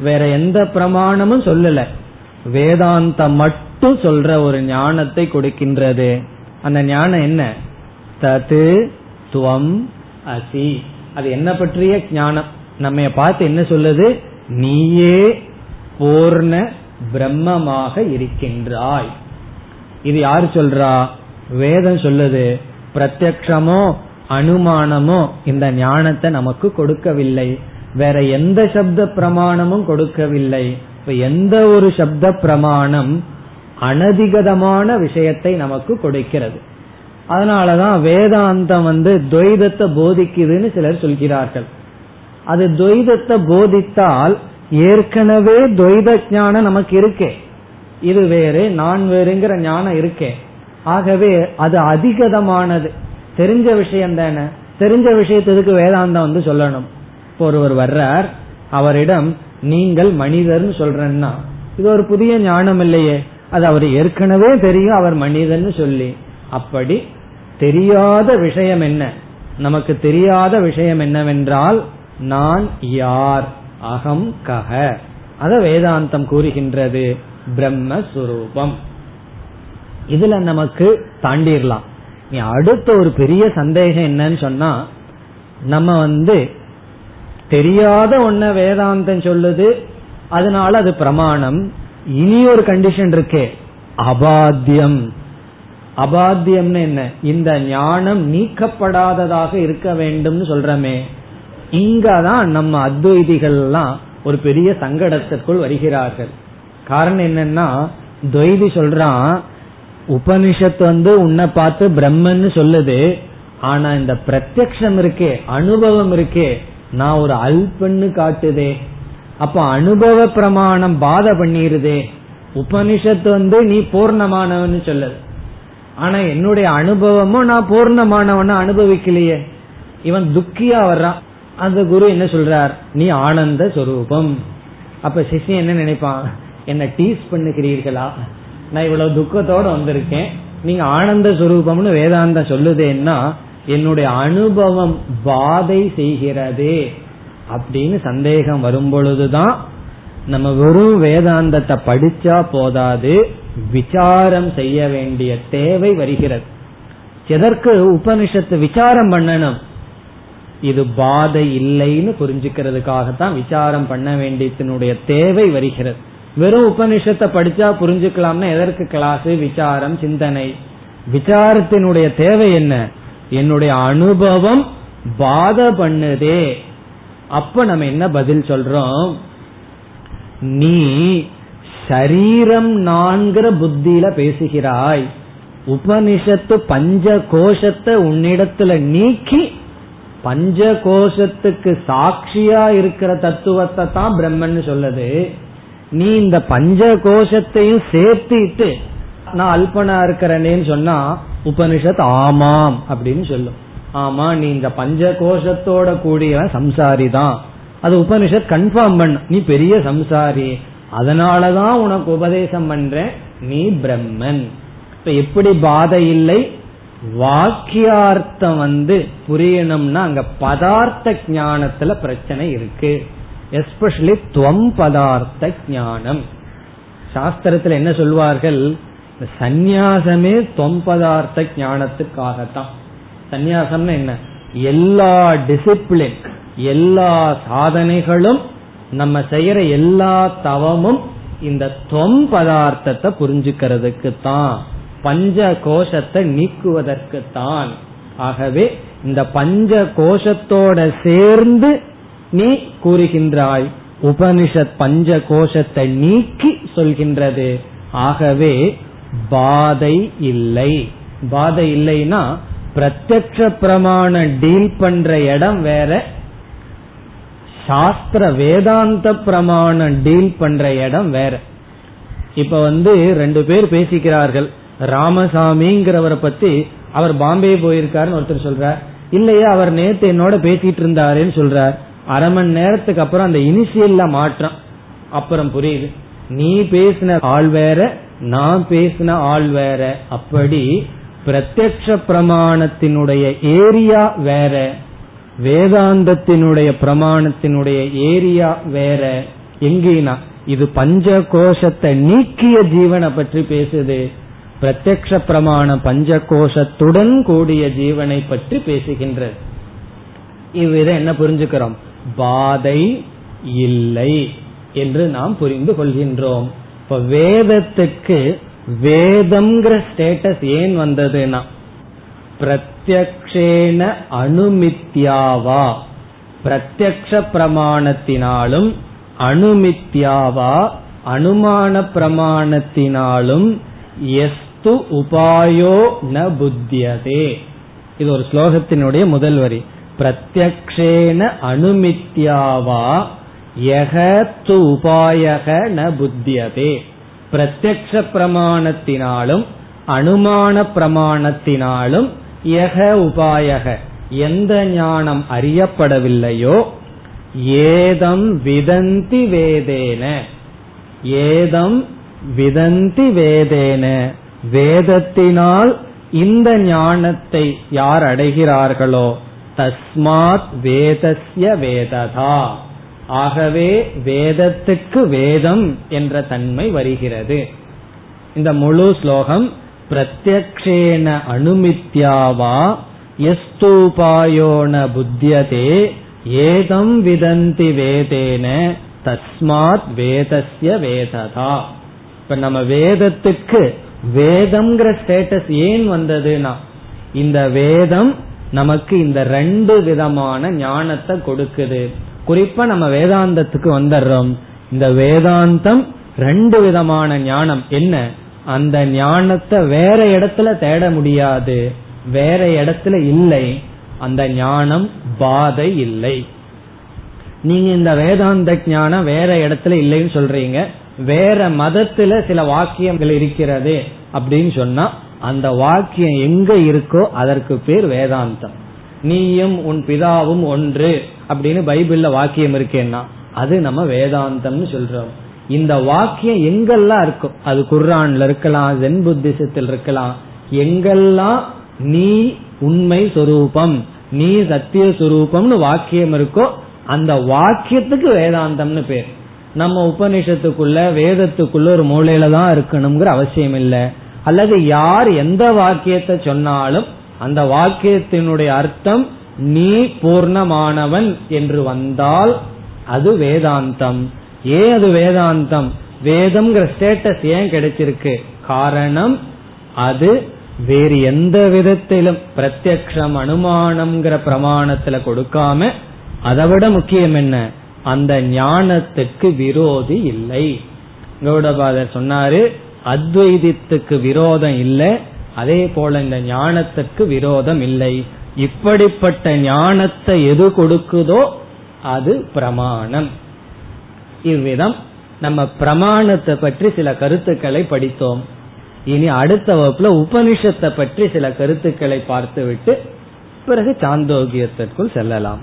வேற எந்த பிரமாணமும் சொல்லல. வேதாந்தம் மட்டும் சொல்ற ஒரு ஞானத்தை கொடுக்கின்றது. அந்த ஞானம் என்ன? தது துவம் அசி. அது என்ன பற்றிய ஞானம்? நம்ம பார்த்து என்ன சொல்லுது? நீயே பூர்ண பிரம்மமாக இருக்கின்றாய். இது யார் சொல்றா? வேதம் சொல்லுது. பிரத்யக்ஷமோ அனுமானமோ இந்த ஞானத்தை நமக்கு கொடுக்கவில்லை. வேற எந்த சப்த பிரமாணமும் கொடுக்கவில்லை. இப்ப எந்த ஒரு சப்த பிரமாணம் அனதிகதமான விஷயத்தை நமக்கு கொடுக்கிறது. அதனாலதான் வேதாந்தம் வந்து துவைதத்தை போதிக்குதுன்னு சிலர் சொல்கிறார்கள். அது துவைதத்தை போதித்தால் ஏற்கனவே துவைத ஞானம் நமக்கு இருக்கே. இது வேறு நான் வேறுங்கிற ஞானம் இருக்கே. ஆகவே அது அதிகதமானது. தெரிஞ்ச விஷயம் தானே. தெரிஞ்ச விஷயத்துக்கு வேதாந்தம் வந்து சொல்லணும். இப்போ ஒருவர் வர்றார் அவரிடம் நீங்கள் மனிதர்னு சொல்றேன்னா இது ஒரு புதிய ஞானம் இல்லையே. அது அவர் ஏற்கனவே தெரியும் அவர் மனிதன் சொல்லி. அப்படி தெரியாத விஷயம் என்ன? நமக்கு தெரியாத விஷயம் என்னவென்றால் நான் யார்? அகம் கக அத வேதாந்தம் கூறுகின்றது. பிரம்மஸ்வரூபம் இதுல நமக்கு தாண்டிடலாம் அடுத்த ஒரு பெரிய சந்தேகம் என்னன்னு சொன்னா நம்ம வந்து தெரியாத ஒன்ன வேதாந்தம் சொல்லுது அதனால அது பிரமாணம். இனி ஒரு கண்டிஷன் இருக்கே அபாத்தியம். அபாத்தியம்னு என்ன? இந்த ஞானம் நீக்கப்படாததாக இருக்க வேண்டும்னு சொல்றமே. இங்கதான் நம்ம அத்வைதிகள்லாம் ஒரு பெரிய சங்கடத்திற்குள் வருகிறார்கள். காரணம் என்னன்னா துவைதி சொல்றான் உபனிஷத் வந்து உன்னை பார்த்து பிரம்மன்னு சொல்லுது. ஆனா இந்த பிரத்யக்ஷம் இருக்கே அனுபவம் இருக்கே நான் ஒரு அல்பன்னு காட்டுதே. அப்ப அனுபவ பிரமாணம் பாத பண்ணிருதே. உபனிஷத்து வந்து நீ பூர்ணமானவன் சொல்லுது ஆனா என்னுடைய அனுபவமும் நான் பூர்ணமானவன அனுபவிக்கலையே. இவன் துக்கியா வர்றான். அந்த குரு என்ன சொல்றார்? நீ ஆனந்த சொரூபம். அப்ப சிஷ்யன் என்ன நினைப்பான்? என்ன டீஸ் பண்ணுகிறீர்களா? நான் இவ்வளவு துக்கத்தோட வந்திருக்கேன். நீங்க ஆனந்த சுரூபம்னு வேதாந்தம் சொல்லுதேன்னா என்னுடைய அனுபவம் பாதை செய்கிறதே அப்படின்னு சந்தேகம் வரும் பொழுதுதான் நம்ம வெறும் வேதாந்தத்தை படிச்சா போதாது விசாரம் செய்ய வேண்டிய தேவை வருகிறது. எதற்கு உபனிஷத்து விசாரம் பண்ணணும்? இது பாதை இல்லைன்னு புரிஞ்சுக்கிறதுக்காகத்தான் விசாரம் பண்ண வேண்டியதனுடைய தேவை வருகிறது. வெறும் உபனிஷத்தை படிச்சா புரிஞ்சுக்கலாம்னா எதற்கு கிளாஸ் விசாரம் சிந்தனை? விசாரத்தினுடைய தேவை என்ன? என்னுடைய அனுபவம் பாத பண்ணுதே. அப்ப நம்ம என்ன பதில் சொல்றோம்? நீ சரீரம் நான்கிற புத்தியில பேசுகிறாய். உபனிஷத்து பஞ்ச கோஷத்தை உன்னிடத்துல நீக்கி பஞ்ச கோஷத்துக்கு சாட்சியா இருக்கிற தத்துவத்தை தான் பிரம்மன் சொல்லுது. நீ இந்த பஞ்ச கோஷத்தையும் சேர்த்திட்டு நான் அல்பனா இருக்கிறனேன்னு சொன்னா உபனிஷத் ஆமாம் அப்படின்னு சொல்லும். ஆமா நீ இந்த பஞ்ச கோஷத்தோட கூடிய சம்சாரி தான். அது உபனிஷத் கன்ஃபார்ம் பண்ண. நீ பெரிய சம்சாரி. அதனாலதான் உனக்கு உபதேசம் பண்றேன். நீ பிரம்மன். இப்ப எப்படி பாதை இல்லை? வாக்கியார்த்தம் வந்து புரியணும்னா அங்க பதார்த்த ஞானத்துல பிரச்சனை இருக்கு. எஸ்பெஷலி துவம் பதார்த்த ஞானம். சாஸ்திரத்துல என்ன சொல்வார்கள்? சந்நியாசமே துவம் பதார்த்த ஞானத்துக்காகத்தான். சந்நியாசம்னு என்ன? எல்லா டிசிப்ளின் எல்லா சாதனைகளும் நம்ம செய்யற எல்லா தவமும் இந்த தொம் பதார்த்தத்தை புரிஞ்சுக்கிறதுக்கு தான் பஞ்ச கோஷத்தை நீக்குவதற்கு தான் ஆகவே இந்த பஞ்ச கோஷத்தோட சேர்ந்து நீ கூறுகின்றாய் உபனிஷத் பஞ்ச கோஷத்தை நீக்கி சொல்கின்றது. ஆகவே பாதை இல்லை. பாதை இல்லைன்னா பிரத்யக்ஷ பிரமாண டீல் பண்ற இடம் வேற. சாஸ்திர வேதாந்த பிரமாணம் டீல் பண்ற இடம் வேற. இப்ப வந்து ரெண்டு பேர் பேசிக்கிறார்கள். ராமசாமிங்கிறவரை பத்தி அவர் பாம்பே போயிருக்காருன்னு ஒருத்தர் சொல்றார். இல்லையா அவர் நேத்து என்னோட பேசிட்டு இருந்தாருன்னு சொல்றார். அரை மணி நேரத்துக்கு அப்புறம் அந்த இனிஷியல்ல மாற்றம். அப்புறம் புரியுது. நீ பேசின ஆள் வேற நான் பேசின ஆள் வேற. அப்படி பிரத்யக்ஷ பிரமாணத்தினுடைய ஏரியா வேற வேதாந்தத்தினுடைய பிரமாணத்தினுடைய ஏரியா வேற. எங்கேனா இது பஞ்ச கோஷத்தை நீக்கிய ஜீவனை பற்றி பேசுது. பிரத்யக்ஷ பிரமாண பஞ்ச கோஷத்துடன் கூடிய ஜீவனை பற்றி பேசுகின்றது. இவ்வித என்ன புரிஞ்சுக்கிறோம்? பாதை இல்லை என்று நாம் புரிந்து கொள்கின்றோம். இப்ப வேதத்துக்கு வேதம்ங்கிற ஸ்டேட்டஸ் ஏன் வந்ததுன்னா பிரத்யக்ஷேன அனுமித்யாவா? பிரத்யக்ஷ பிரமாணத்தினாலும் அனுமித்யாவா? அனுமான பிரமாணத்தினாலும் எஸ்து உபாயோ ந புத்தியதே. இது ஒரு ஸ்லோகத்தினுடைய முதல் வரி. பிரத்யக்ஷேன அனுமித்யாவா யக து உபாயக ந புத்தியதே. பிரத்யக்ஷ பிரமாணத்தினாலும் அனுமான பிரமாணத்தினாலும் யக உபாயக எந்த ஞானம் அறியப்படவில்லையோ ஏதம் விதந்தி வேதேன. ஏதம் விதந்தி வேதேன. வேதத்தினால் இந்த ஞானத்தை யார் அடைகிறார்களோ தஸ்மாத் வேதஸ்ய வேததா. ஆகவே வேதத்துக்கு வேதம் என்ற தன்மை வருகிறது. இந்த முழு ஸ்லோகம் பிரத்யக்ஷேன அனுமித்யாவா எஸ்தூபாயோன புத்தியதே ஏதம் விதந்தி வேதேன தஸ்மாத் வேதஸ்ய வேததா. இப்ப நம்ம வேதத்துக்கு வேதம்ங்கிற ஸ்டேட்டஸ் ஏன் வந்ததுன்னா இந்த வேதம் நமக்கு இந்த ரெண்டு விதமான ஞானத்தை கொடுக்குது. குறிப்பா நம்ம வேதாந்தத்துக்கு வந்துடுறோம். இந்த வேதாந்தம் ரெண்டு விதமான ஞானம். என்ன? அந்த ஞானத்தை வேற இடத்துல தேட முடியாது. வேற இடத்துல இல்லை. அந்த ஞானம் பாதை இல்லை. நீங்க இந்த வேதாந்த ஞானம் வேற இடத்துல இல்லைன்னு சொல்றீங்க. வேற மதத்துல சில வாக்கியங்கள் இருக்கிறது அப்படின்னு சொன்னா அந்த வாக்கியம் எங்க இருக்கோ அதற்கு பேர் வேதாந்தம். நீயும் உன் பிதாவும் ஒன்று அப்படின்னு பைபிள்ல வாக்கியம் இருக்கேன்னா அது நம்ம வேதாந்தம்னு சொல்றோம். இந்த வாக்கியம் எங்கெல்லாம் இருக்கும் அது குர்ஆன்ல இருக்கலாம் ஜென் புத்திசத்தில் இருக்கலாம் எங்கெல்லாம் நீ உண்மை சொரூபம் நீ சத்திய சுரூபம்னு வாக்கியம் இருக்கோ அந்த வாக்கியத்துக்கு வேதாந்தம்னு பேர். நம்ம உபநிஷத்துக்குள்ள வேதத்துக்குள்ள ஒரு மூலையில தான் இருக்கணுங்கிற அவசியம் இல்லை. அல்லது யார் எந்த வாக்கியத்தை சொன்னாலும் அந்த வாக்கியத்தினுடைய அர்த்தம் நீ பூர்ணமானவன் என்று வந்தால் அது வேதாந்தம். ஏன் அது வேதாந்தம்? வேதம்ங்கிற ஸ்டேட்டஸ் ஏன் கிடைச்சிருக்கு? காரணம் அது வேறு எந்த விதத்திலும் பிரத்யக்ஷம் அனுமானம்ங்கிற பிரமாணத்துல கொடுக்காம அதை விட முக்கியம் என்ன? அந்த ஞானத்துக்கு விரோதி இல்லை. கௌடபாதர் சொன்னாரு அத்வைதத்துக்கு விரோதம் இல்லை அதே போல இந்த ஞானத்துக்கு விரோதம் இல்லை. இப்படிப்பட்ட ஞானத்தை எது கொடுக்குதோ அது பிரமாணம். இவ்விதம் நம்ம பிரமாணத்தை பற்றி சில கருத்துக்களை படித்தோம். இனி அடுத்த வகுப்புல உபனிஷத்தை பற்றி சில கருத்துக்களை பார்த்துவிட்டு பிறகு சாந்தோக்கியத்திற்குள் செல்லலாம்.